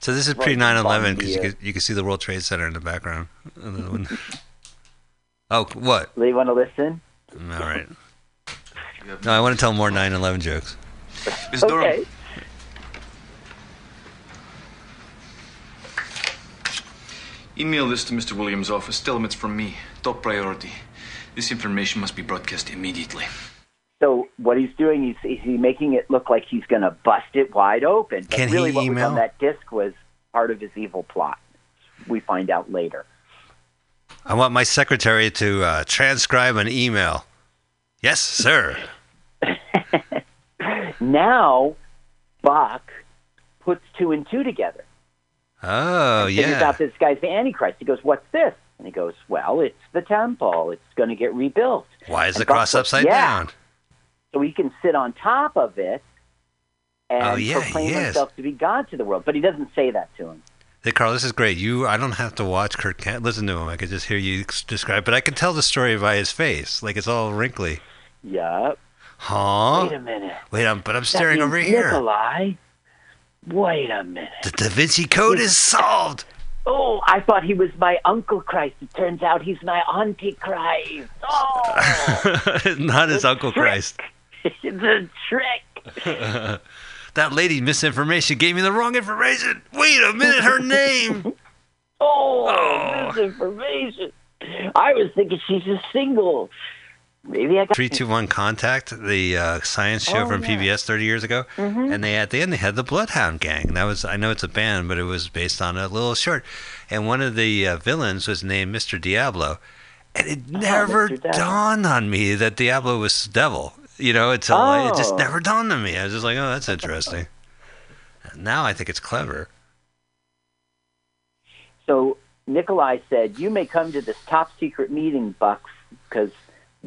So this is pre 9 11 because you you can see the World Trade Center in the background. oh, what? Do you want to listen? All right. No, I want to tell more 9 11 jokes. Miss Durham, Okay. Email this to Mr. Williams' office. Tell him it's from me. Top priority. This information must be broadcast immediately. So what he's doing, he's, he's making it look like he's going to bust it wide open. But Can he really what was email? on that disc was part of his evil plot. We find out later. I want my secretary to uh, transcribe an email. Yes, sir. Now, Buck puts two and two together. Oh, Figures yeah. out this guy's the Antichrist. He goes, "What's this?" And he goes, "Well, it's the temple. It's going to get rebuilt." Why is And the cross goes, upside "Yeah." down? so he can sit on top of it and Oh, yeah, proclaim yes. himself to be God to the world. But he doesn't say that to him. Hey, Carl, this is great. You, I don't have to watch Kurt. Can- listen to him. I could just hear you describe, but I can tell the story by his face. Like it's all wrinkly. Yep. Huh? Wait a minute. Wait, I'm, but I'm staring over here. Nikolai. Wait a minute. The Da Vinci Code is solved. Oh, I thought he was my Uncle Christ. It turns out he's my Auntie Christ. Oh, Not his Uncle Christ. it's a trick. that lady misinformation gave me the wrong information. Wait a minute, her name. Oh, misinformation. I was thinking she's a single. Maybe I got Three, two, one, contact the uh, science show Oh, from yeah. PBS 30 years ago, Mhm. and they at the end they had the Bloodhound Gang. That was I know it's a band, but it was based on a little short, and one of the uh, villains was named Mr. Diablo, and it never Mr. Diablo. dawned on me that Diablo was devil. You know, until I- it just Oh. never dawned on me. I was just like, oh, that's interesting. now I think it's clever. So Nikolai said, "You may come to this top secret meeting, Buck, because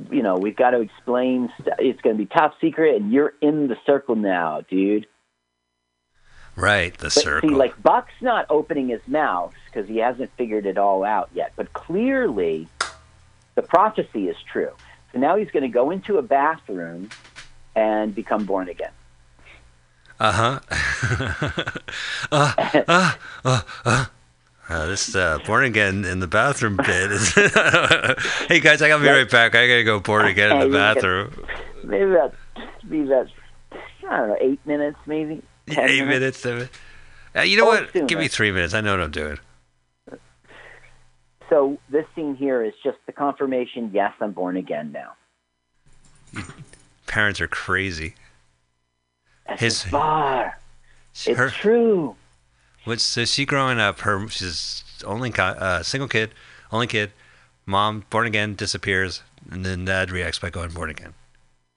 you know we've got to explain. St- it's going to be top secret, and you're in the circle now, dude." Right, the But circle. see, like Buck's not opening his mouth because he hasn't figured it all out yet. But clearly, the prophecy is true. So now he's going to go into a bathroom and become born again. Uh huh. uh, uh, uh, uh. Uh, this uh, born again in the bathroom bit is. hey guys, I gotta be right back. I gotta go born again in the bathroom. Maybe about maybe about I don't know eight minutes, maybe Eight minutes. seven. Uh, you know Oh, what? Give me three minutes. I know what I'm doing. So this scene here is just the confirmation. Yes, I'm born again now. Parents are crazy. His Bar. It's her, true. What's so she growing up? Her she's only uh, single kid, only kid. Mom born again disappears, and then dad reacts by going born again.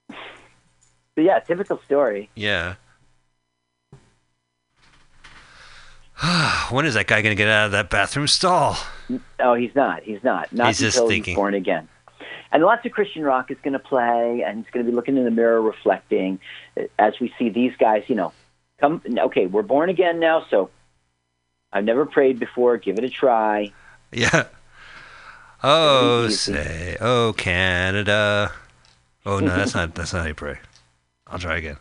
So yeah, typical story. Yeah. When is that guy gonna get out of that bathroom stall? Oh, he's not. He's not. Not He's just until thinking. he's born again. And lots of Christian rock is going to play, and he's going to be looking in the mirror, reflecting, uh, as we see these guys. You know, come. Okay, we're born again now, so I've never prayed before. Give it a try. Yeah. Oh, say, oh Canada. Oh no, that's not that's not how you pray. I'll try again.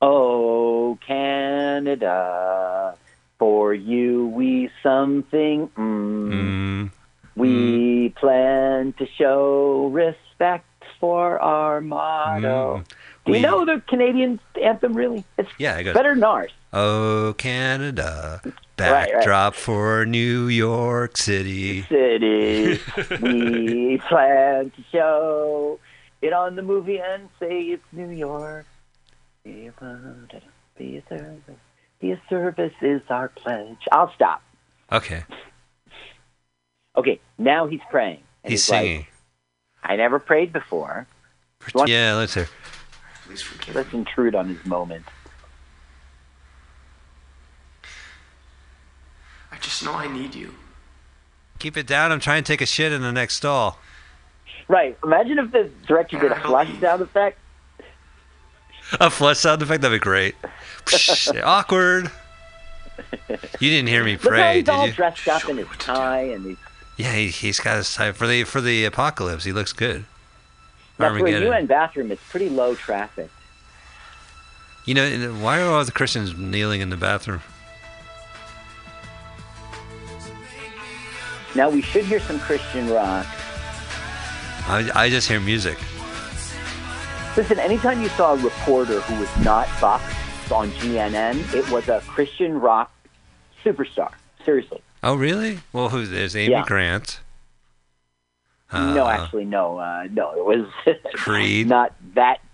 Oh, Canada, for you we something. Mm, Mm, we plan to show respect for our motto. mm. Do We- you know the Canadian anthem? Really, it's Yeah, it goes. better than ours. Oh Canada, Right, right. backdrop for New York City. City. we plan to show it on the movie and say it's New York. Be a be a service. Be a service is our pledge. I'll stop. Okay, Okay, now he's praying. And he's like, singing. I never prayed before. Want- Yeah, let's hear. Let's intrude on his moment. I just know I need you. Keep it down. I'm trying to take a shit in the next stall. Right. Imagine if the director did a flush sound effect. A flush sound effect. That'd be great. Psh, Awkward. You didn't hear me pray, he's all did you? dressed up in his tie and he's Yeah, he, he's got his tie for the for the apocalypse. He looks good. that's where Armageddon. UN bathroom. It's pretty low traffic. You know, why are all the Christians kneeling in the bathroom? Now we should hear some Christian rock. I, I just hear music. Listen, anytime you saw a reporter who was not Buck on GNN, it was a Christian rock superstar. Seriously. Oh, really? Well, who's there's Amy Yeah. Grant. no, Uh, actually, no. Uh, no, it was Creed. not that.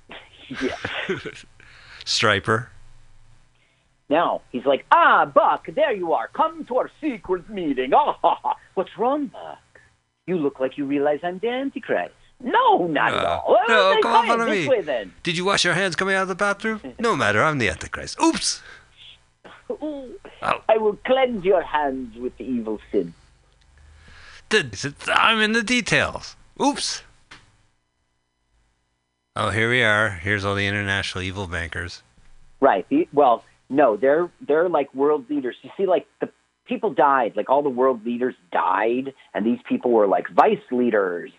Yeah. Stryper. Now he's like, ah, Buck, there you are. Come to our secret meeting. Oh, ha, ha. what's wrong, Buck? You look like you realize I'm the Antichrist. No, not at Uh, all. Well, no, come on, follow me. way then. Did you wash your hands coming out of the bathroom? No matter, I'm the Antichrist. Oops. Ooh, Oh. I will cleanse your hands with the evil sin. I'm in the details. Oops. Oh, here we are. Here's all the international evil bankers. Right. Well, no, they're they're like world leaders. You see, like the people died. Like all the world leaders died, and these people were like vice leaders,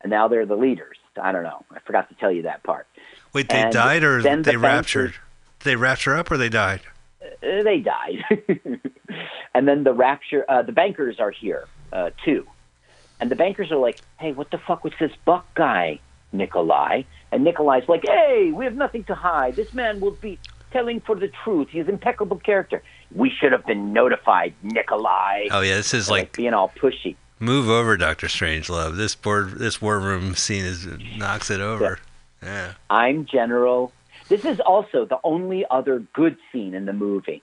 and now they're the leaders. I don't know. I forgot to tell you that part. Wait, they And died or they the raptured? They rapture up or they died? Uh, they died, and then the rapture. Uh, the bankers are here uh, too, and the bankers are like, "Hey, what the fuck was this Buck guy, Nikolai?" And Nikolai's like, "Hey, we have nothing to hide. This man will be." Telling for the truth. He's impeccable character. We should have been notified, Nikolai. Oh yeah, this is They're, like being all pushy. Move over, Doctor Strangelove. This board, this war room scene is knocks it over. Yeah. I'm General. This is also the only other good scene in the movie.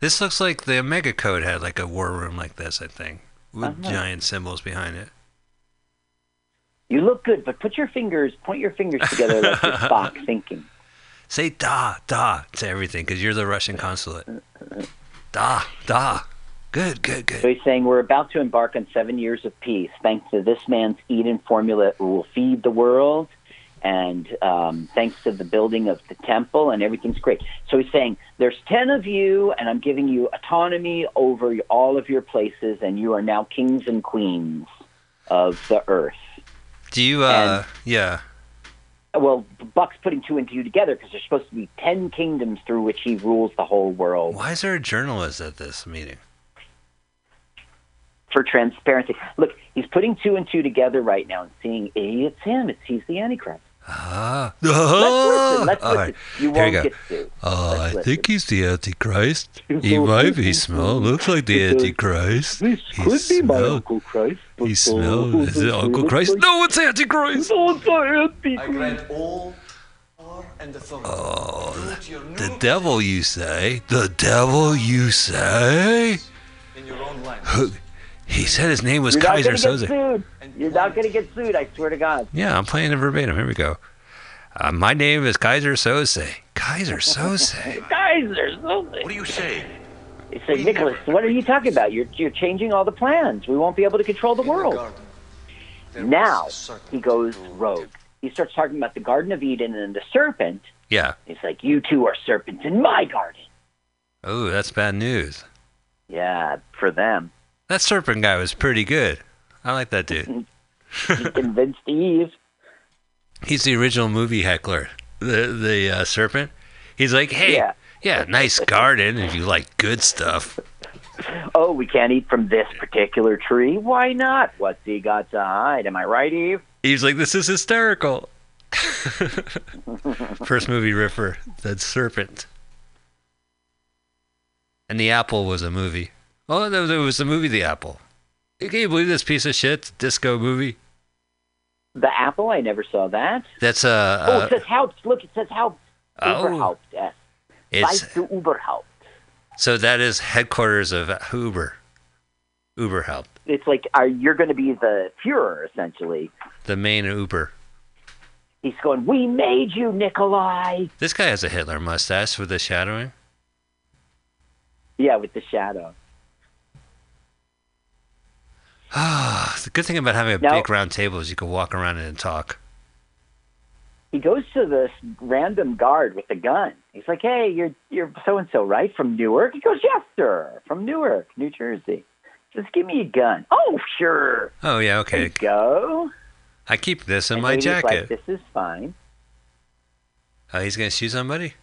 This looks like the Omega Code had like a war room like this. I think with Uh-huh. giant symbols behind it. You look good, but put your fingers, point your fingers together like you're Spock thinking. Say da da to everything because you're the Russian consulate. Da, da. Good, good, good. So he's saying we're about to embark on seven years of peace. Thanks to this man's Eden formula, we will feed the world, and um, thanks to the building of the temple, and everything's great. So he's saying there's ten of you, and I'm giving you autonomy over all of your places, and you are now kings and queens of the earth. Do you, uh, yeah. Well, Buck's putting two and two together because there's supposed to be ten kingdoms through which he rules the whole world. Why is there a journalist at this meeting? For transparency. Look, he's putting two and two together right now and seeing, hey, it's him. It's he's the Antichrist. Ah. Let's listen. Let's All listen. right. You won't go. get sued. Oh, I listen. think he's the Antichrist. He might be small. Looks like the Antichrist. This He could be my Uncle Christ. He smells. Is it Uncle Christ? No, it's Antichrist. No, it's not Antichrist. I grant all power and authority. Oh, the devil, you say? The devil, you say? in your own language. Who- He said his name was You're not Kaiser gonna get Soze. sued. You're not going to get sued. I swear to God. Yeah, I'm playing it verbatim. Here we go. Uh, my name is Keyser Söze. Keyser Söze. Keyser Söze. What do you say? He said, Nicholas, what are you talking about? You're you're changing all the plans. We won't be able to control the world. Now he goes rogue. He starts talking about the Garden of Eden and the serpent. Yeah. He's like, "You two are serpents in my garden." Oh, that's bad news. Yeah, for them. That serpent guy was pretty good. I like that dude. He convinced Eve. He's the original movie heckler. The the uh, serpent. He's like, hey, Yeah. yeah, nice garden if you like good stuff. Oh, we can't eat from this particular tree. Why not? What's he got to hide? Am I right, Eve? He's like, this is hysterical. First movie riffer, that serpent. And the apple was a movie. Oh, there there was the movie The Apple. Can you believe this piece of shit disco movie? The apple? I never saw that. That's uh, oh, uh it says Haupt. Look, it says Haupt. Oh. Uberhaupt. Yes. it's Uberhaupt? so that is headquarters of Uber. Uber help. It's like are you're going to be the Führer essentially. The main Uber. He's going. We made you, Nikolai. This guy has a Hitler mustache with the shadowing. Yeah, with the shadow. Ah, the good thing about having a Now- big round table is you can walk around it and talk. He goes to this random guard with a gun. He's like, "Hey, you're you're so and so, right? From Newark?" He goes, "Yes, sir. From Newark, New Jersey." Just give me a gun. Oh, sure. Oh yeah, okay. go. I keep this in And my jacket. Like, this is fine. Oh, he's gonna shoot somebody.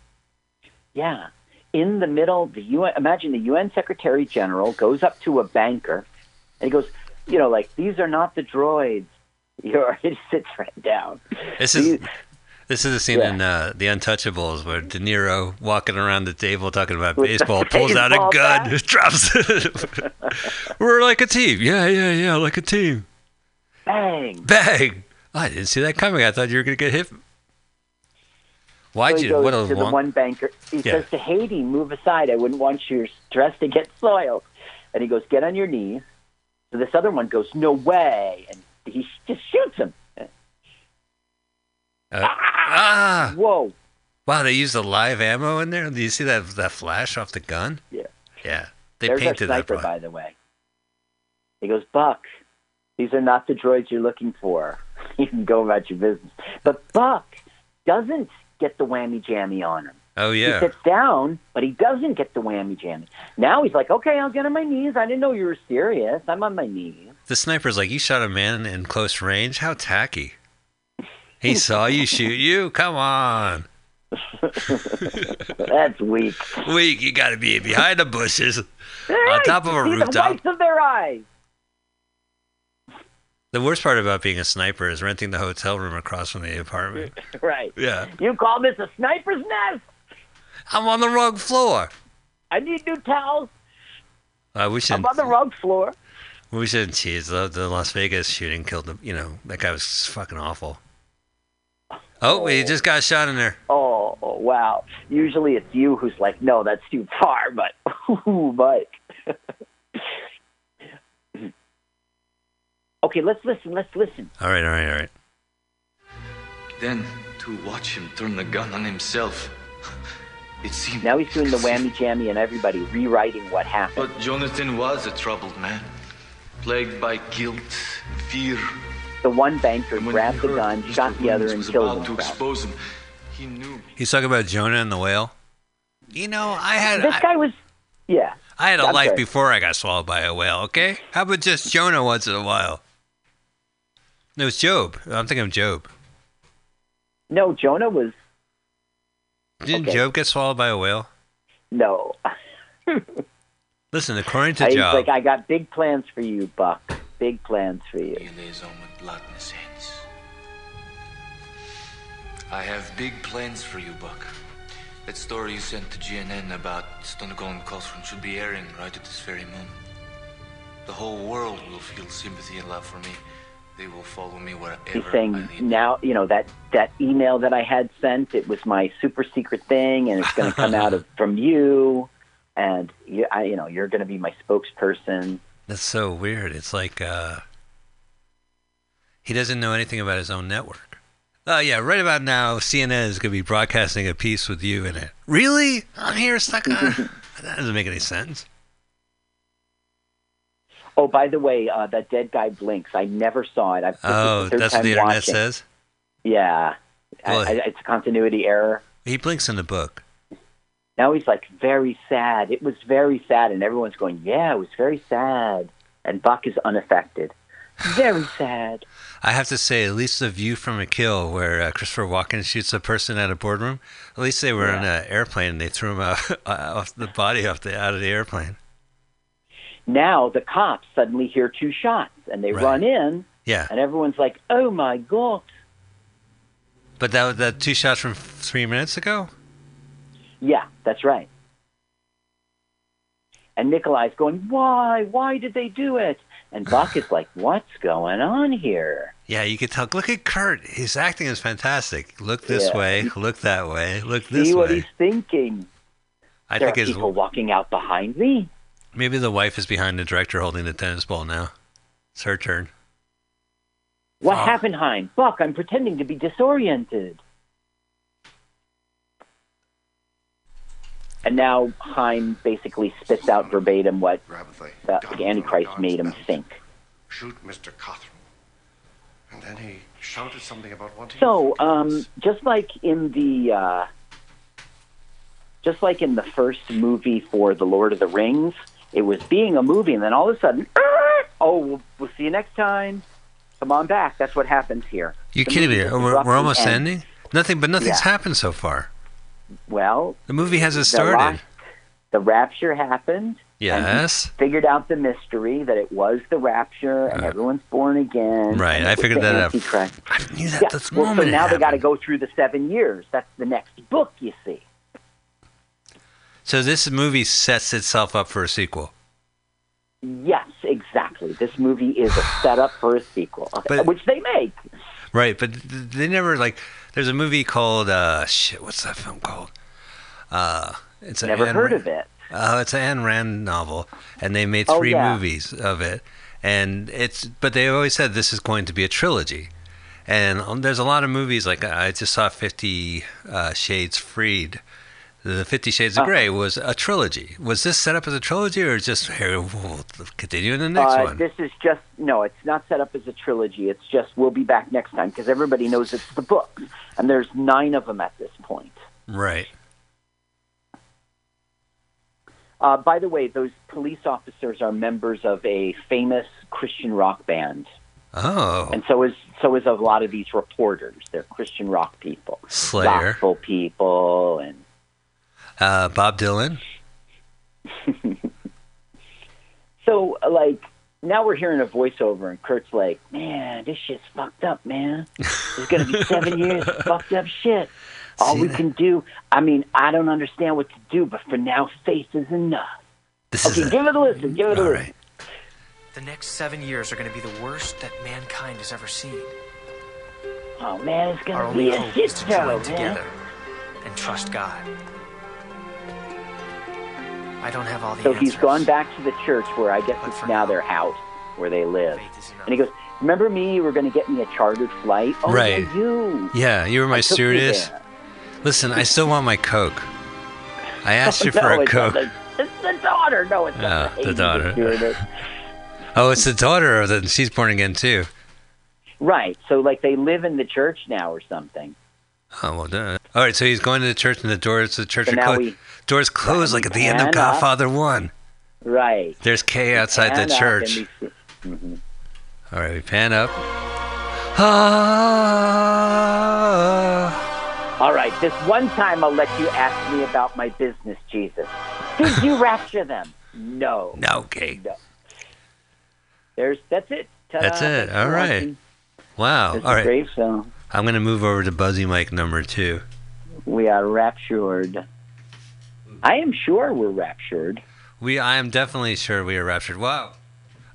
Yeah. In the middle, the UN. Imagine the UN Secretary General goes up to a banker, and he goes, "You know, like these are not the droids." You're, he sits right down. This is These- this is a scene Yeah. in uh, The Untouchables where De Niro walking around the table talking about baseball pulls out a gun, bat. drops it. We're like a team. Yeah, yeah, yeah, like a team. Bang. Bang! I didn't see that coming. I thought you were gonna get hit. Why'd So you? What a to the one banker. He Yeah. says to Hattie, "Move aside. I wouldn't want your dress to get soiled." And he goes, "Get on your knees." So this other one goes, "No way!" And he just shoots him. Uh, ah! Whoa! Wow, they used the live ammo in there. Do you see that that flash off the gun? Yeah. Yeah, they There's painted that. sniper, part. by the way. He goes, Buck, these are not the droids you're looking for. you can go about your business. But Buck doesn't get the whammy jammy on him. Oh yeah. He sits down, but he doesn't get the whammy jammy. Now he's like, okay, I'll get on my knees. I didn't know you were serious. I'm on my knees. The sniper's like, you shot a man in close range. How tacky. He saw you shoot you. Come on. That's weak. Weak. You got to be behind the bushes, on top of a See rooftop. whites of their eyes. The worst part about being a sniper is renting the hotel room across from the apartment. Right. Yeah. You call this a sniper's nest? I'm on the wrong floor. I need new towels. Uh, we I'm shouldn't. on the wrong floor. We shouldn't tease. The, the Las Vegas shooting killed the. You know that guy was fucking awful. Oh, he just got shot in there. Oh, oh, wow. Usually it's you who's like, no, that's too far, but, ooh, Mike. okay, let's listen, let's listen. All right, all right, all right. Then, to watch him turn the gun on himself. It seemed Now he's doing the whammy jammy and everybody rewriting what happened. But Jonathan was a troubled man, plagued by guilt, fear. The one banker grabbed the heard gun, Mr. shot the other, and was killed about to himself. expose him. He knew. He's talking about Jonah and the whale. You know, I had This I, guy was, yeah. I had a I'm life sorry. before I got swallowed by a whale. Okay, how about just Jonah once in a while? No, it's Job. I'm thinking of Job. No, Jonah was Didn't Okay. Job get swallowed by a whale? no. Listen, according to He's Job, like, I got big plans for you, Buck. Big plans for you. He lays on with blood in his hands. I have big plans for you, Buck. That story you sent to GNN about Stone Cold Cothran should be airing right at this very moment. The whole world will feel sympathy and love for me. They will follow me wherever He's I saying now, you know that that email that I had sent. It was my super secret thing, and it's going to come out of from you, and you, I, you know, you're going to be my spokesperson. that's so weird. It's like uh, he doesn't know anything about his own network. Oh yeah, right about now, CNN is going to be broadcasting a piece with you in it. Really? I'm here stuck on. that doesn't make any sense. Oh, by the way, uh, that dead guy blinks. I never saw it. I've Oh, that's what the internet watching. says. Yeah, Well, I, it's a continuity error. He blinks in the book. Now he's like very sad. It was very sad, and everyone's going, "Yeah, it was very sad." And Buck is unaffected. Very sad. I have to say, at least the view from a kill where uh, Christopher Walken shoots a person at a boardroom. At least they were in an airplane and they threw him out, off the body off the out of the airplane. Now the cops suddenly hear two shots, and they Right. run in, Yeah, and everyone's like, "Oh my god!" but that was that two shots from three minutes ago. Yeah, that's right. And Nikolai's going, "Why? Why did they do it?" And Buck is like, "What's going on here?" Yeah, you could tell. Look at Kirk. His acting is fantastic. Look this Yeah. way. Look that way. Look this See what way. he's thinking. I there think are his people walking out behind me. Maybe the wife is behind the director holding the tennis ball now. It's her turn. What happened, Chaim? Buck, I'm pretending to be disoriented. And now Chaim basically spits out verbatim what Rapidly. the Antichrist made him think. Shoot Mr. Cothran. And then he shouted something about wanting. So, um, just like in the, uh, just like in the first movie for The Lord of the Rings, it was being a movie, and then all of a sudden, oh, we'll, we'll see you next time. Come on back. That's what happens here. You The kidding me? We're, we're almost ends. ending. Nothing, but nothing's Yeah. happened so far. Well, The movie hasn't started. the rapture happened. Yes. figured out the mystery that it was the rapture and everyone's born again. Uh. Right, I figured that out. I knew that Yeah, this well, so moment. it now they got to go through the seven years. That's the next book, you see. So this movie sets itself up for a sequel. Yes, exactly. This movie is a setup for a sequel, But- which they make. Right, but they never like. There's a movie called uh shit. What's that film called? Uh, it's an Never heard Rand- of it. Uh, it's an Ayn Rand novel, and they made Oh, three yeah. movies of it. And it's, but they always said this is going to be a trilogy. And um, there's a lot of movies like I just saw Fifty uh, Shades Freed. The Fifty Shades of Uh-huh. Grey was a trilogy. Was this set up as a trilogy, or just here we'll continue in the next Uh, one? This is just no. It's not set up as a trilogy. It's just we'll be back next time because everybody knows it's the books, and there's nine of them at this point. Right. Uh, by the way, those police officers are members of a famous Christian rock band, Oh, and so is so is a lot of these reporters. They're Christian rock people, Slayer. gospel people, and Uh, Bob Dylan. so like now we're hearing a voiceover, and Kirk's like, "Man, this shit's fucked up, man. It's gonna be seven years of fucked up shit. All See we that? can do. I mean, I don't understand what to do, but for now, faith is enough. This Okay, is a, give it a listen. Give it a all listen. right. The next seven years are going to be the worst that mankind has ever seen. Oh man, it's Our gonna be only a hope shit is to show, join man. together and trust God. I don't have all the So answers. he's gone back to the church where I guess But it's now now, their house where they live. Faith is enough. And he goes, "Remember me? You were going to get me a chartered flight. Oh, Right. yeah, you. Yeah, you were my I took you stewardess. Listen, I still want my Coke. I asked you No, for a it's Coke. the- It's the daughter. No, it's not Oh, the Amy daughter. that's. Oh, it's the daughter, or the, she's born again too. Right. So, like, they live in the church now or something. Oh well, duh. all right. So he's going to the church, and the doors the church So are closed. Doors closed, like at the end of pan up. Godfather One. Right. There's Kay outside the church. and we see- Mhm. All right, we pan up. Ah. All right. This one time, I'll let you ask me about my business, Jesus. Did you rapture them? No. No, Kay. No. There's. That's it. Ta-da. That's it. All right. Wow. All right. I'm gonna move over to Buzzy Mike number two. We are raptured. I am sure we're raptured. We, I am definitely sure we are raptured. Wow.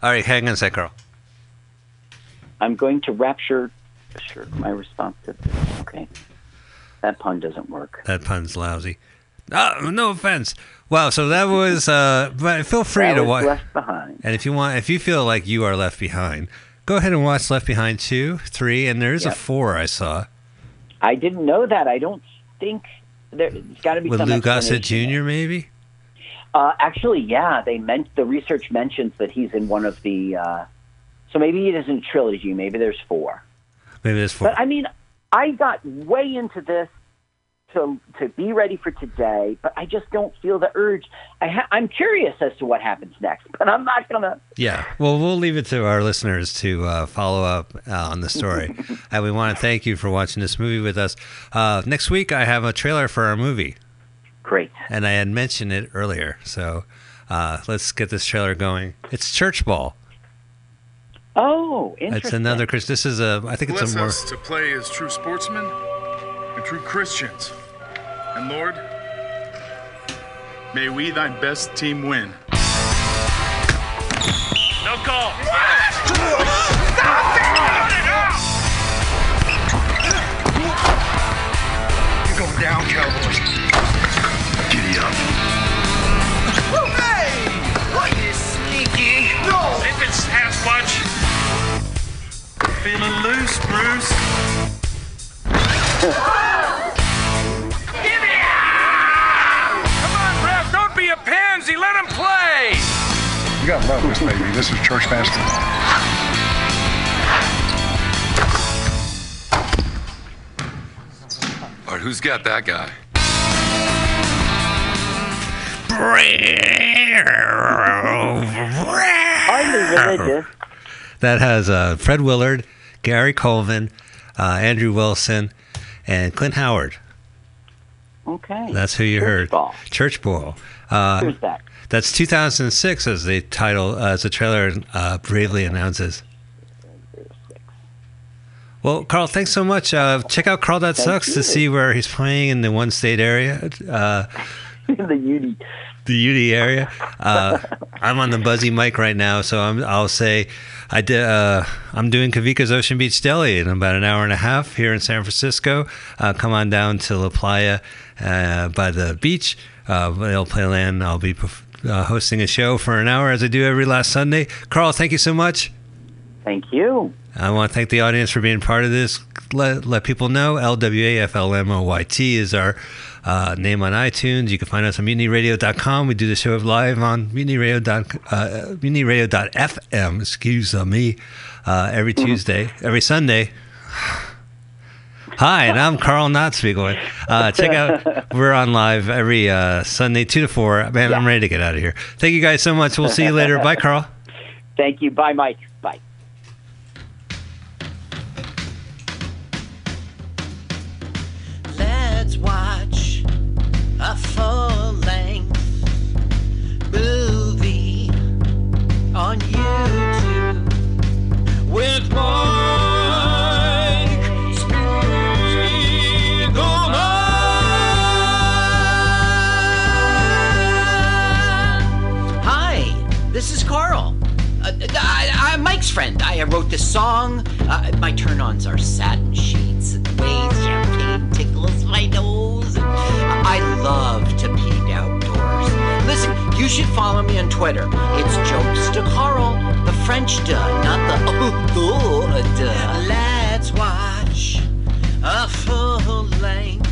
All right, hang on a sec, Carl. I'm going to rapture. Sure, my response to this. Okay. That pun doesn't work. That pun's lousy. Oh, no offense. Wow. So that was. Uh, but feel free That to watch. Left behind. And if you want, if you feel like you are left behind, go ahead and watch Left Behind two, three, and there's Yep. a four I saw I didn't know that. I don't think there, there's got to be with some Lou Gossett Jr. Maybe. Uh, actually, yeah, they meant the research mentions that he's in one of the. Uh, so maybe it isn't trilogy. Maybe there's four. Maybe there's four. But I mean, I got way into this to to be ready for today, but I just don't feel the urge. I ha- I'm curious as to what happens next, but I'm not gonna. Yeah. Well, we'll leave it to our listeners to uh, follow up uh, on the story. and we want to thank you for watching this movie with us. Uh, next week, I have a trailer for our movie. Great. And I had mentioned it earlier. So uh, let's get this trailer going. It's Church Ball. Oh, interesting. It's another Chris. This is a. I think it's Bless a more. us to play as true sportsmen and true Christians. And Lord, may we thy best team win. No call. You go down, Cowboys. Giddy up. Hey! What you sneaky? No! If it's Sasquatch. Feeling loose, Bruce. You gotta love this, baby. This is church basketball. All right, who's got that guy? Hardly religious. That has uh, Fred Willard, Gary Coleman, uh, Andrew Wilson, and Clint Howard. Okay. That's who you Church heard. Ball. Church Ball. Uh, Who's that? That's 2006 as the title, uh, as the trailer uh, bravely announces. Well, Carl, thanks so much. Uh, check out Carl That Thank Sucks you. to see where he's playing in the one state area, uh, the Uni. the UD area. Uh, I'm on the buzzy mic right now, so I'm, I'll say I did. Uh, I'm doing Kavika's Ocean Beach Deli in about an hour and a half here in San Francisco. Uh, come on down to La Playa uh, by the beach. Uh, they'll play land. I'll be perf- uh, hosting a show for an hour as I do every last Sunday. Carl, thank you so much. Thank you. I want to thank the audience for being part of this. Let, let people know LWAFLMOYT is our uh, name on iTunes. You can find us on mutinyradio.com. We do the show live on mutinyradio. dot- Uh, mutinyradio.fm, excuse me, uh, every Tuesday, every Sunday. Hi, and I'm Carl Notspiegel. Uh, check out, we're on live every uh, Sunday, 2 to 4. Man, I'm ready to get out of here. Thank you guys so much. We'll see you later. Bye, Carl. Thank you. Bye, Mike. Bye. Let's watch a full length movie on YouTube with Mike I wrote this song. Uh, my turn-ons are satin sheets and way champagne tickles my nose. I love to pee outdoors. Listen, you should follow me on Twitter. It's jokes to Carl, the French duh, not the oh, duh. Let's watch a full-length movie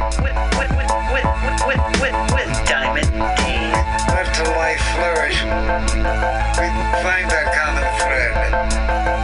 with, with, with, with, with, with, with, Diamond D's. Let the life flourish. We find that common thread.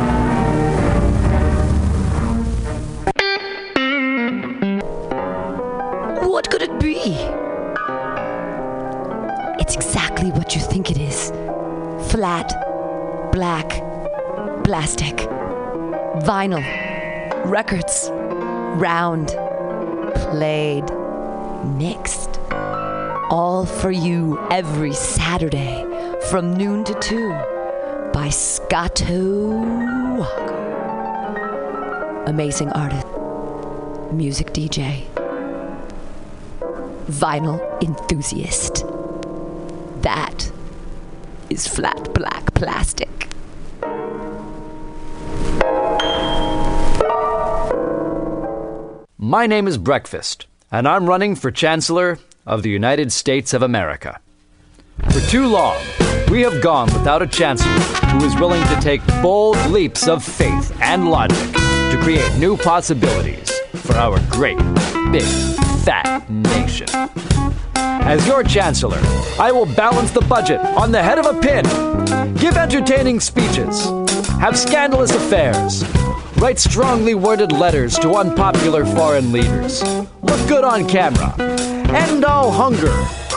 flat, black, plastic, vinyl, records, round, played, mixed. All for you every Saturday from noon to 2 by Scotto Walker. Amazing artist, music DJ, vinyl enthusiast. That is flat black plastic. My name is Breakfast, and I'm running for Chancellor of the United States of America. For too long, we have gone without a chancellor who is willing to take bold leaps of faith and logic to create new possibilities for our great, big, fat nation. As your chancellor, I will balance the budget on the head of a pin, give entertaining speeches, have scandalous affairs, write strongly worded letters to unpopular foreign leaders, look good on camera, end all hunger,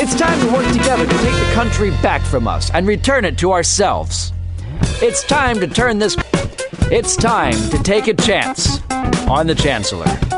It's time to work together to take the country back from us and return it to ourselves. It's time to turn this. It's time to take a chance on the Chancellor.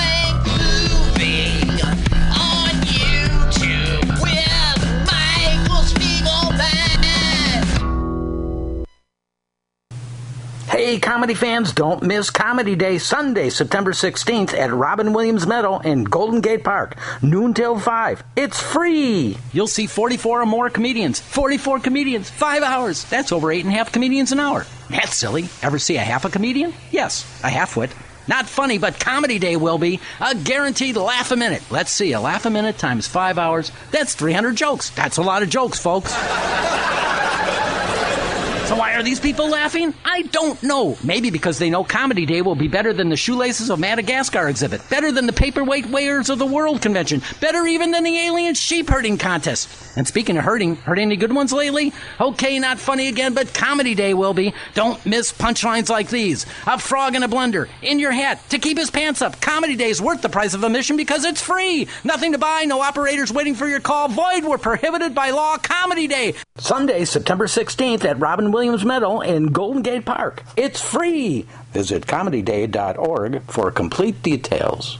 Hey, comedy fans, don't miss Comedy Day Sunday, September 16th at Robin Williams Meadow in Golden Gate Park, noon till 5. It's free! You'll see 44 or more comedians. 44 comedians, 5 hours. That's over 8.5 comedians an hour. That's silly. Ever see a half a comedian? Yes, a halfwit. Not funny, but Comedy Day will be. A guaranteed laugh a minute. Let's see, a laugh a minute times 5 hours. That's 300 jokes. That's a lot of jokes, folks. So why are these people laughing? I don't know. Maybe because they know Comedy Day will be better than the Shoelaces of Madagascar exhibit, better than the Paperweight Weighers of the World Convention, better even than the Alien Sheep Herding Contest. And speaking of herding, heard any good ones lately? Okay, not funny again, but Comedy Day will be. Don't miss punchlines like these. A frog in a blender, in your hat, to keep his pants up. Comedy Day's worth the price of admission because it's free. Nothing to buy, no operators waiting for your call. Void were prohibited by law. Comedy Day. Sunday, September 16th at Robin Williams Meadow in Golden Gate Park. It's free. Visit comedyday.org for complete details.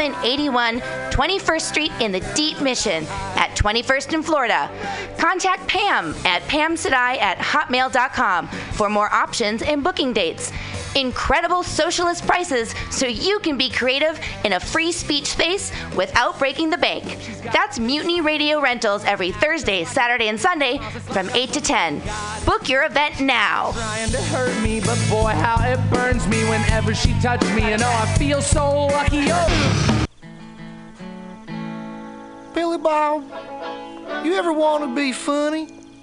2781 21st Street in the Deep Mission at 21st in Florida. Contact Pam at pamsadai at hotmail.com for more options and booking dates. Incredible socialist prices so you can be creative in a free speech space without breaking the bank. That's Mutiny Radio Rentals every Thursday, Saturday, and Sunday from 8 to 10. Book your event now. trying to hurt me, but boy, how it burns me whenever she me. And oh, I feel so lucky. Oh. Billy Bob, you ever want to be funny?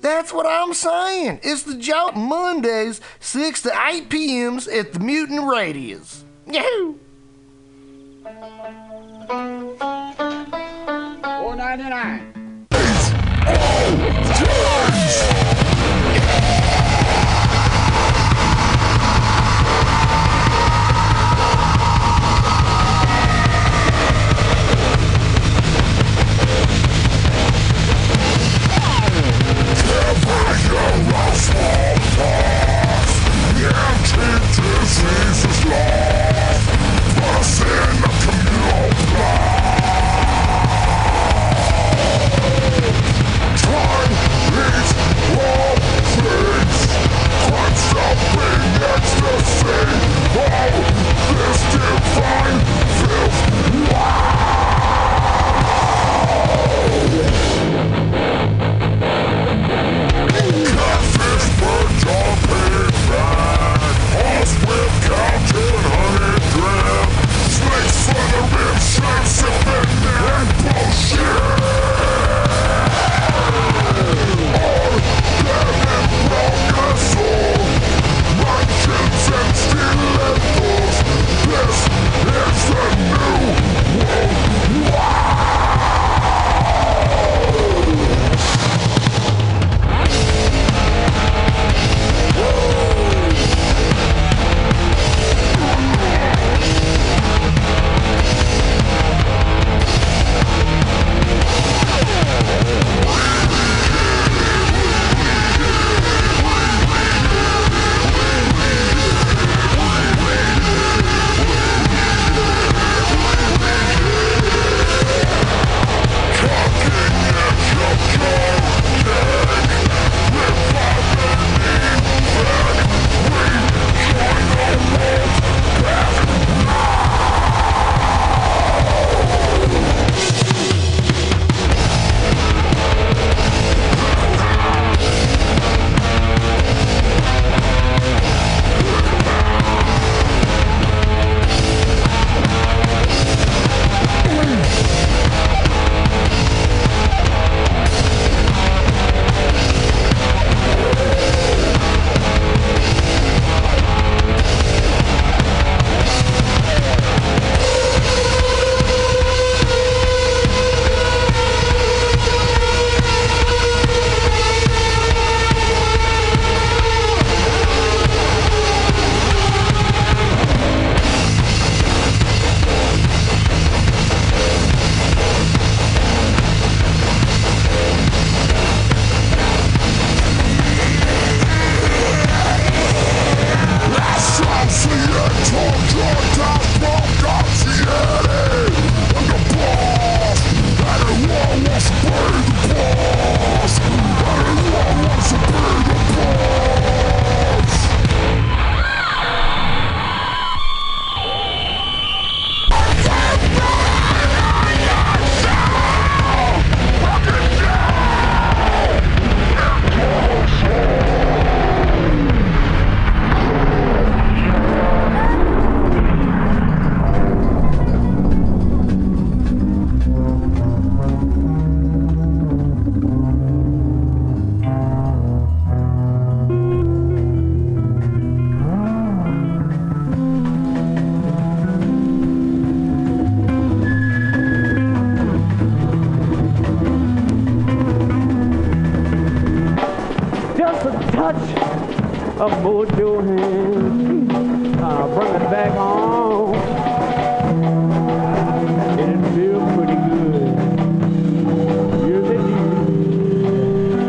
That's what I'm saying. It's the Joke Mondays, 6 to 8 p.m.s at the Mutant Radius. Yahoo! Four ninety nine. Just a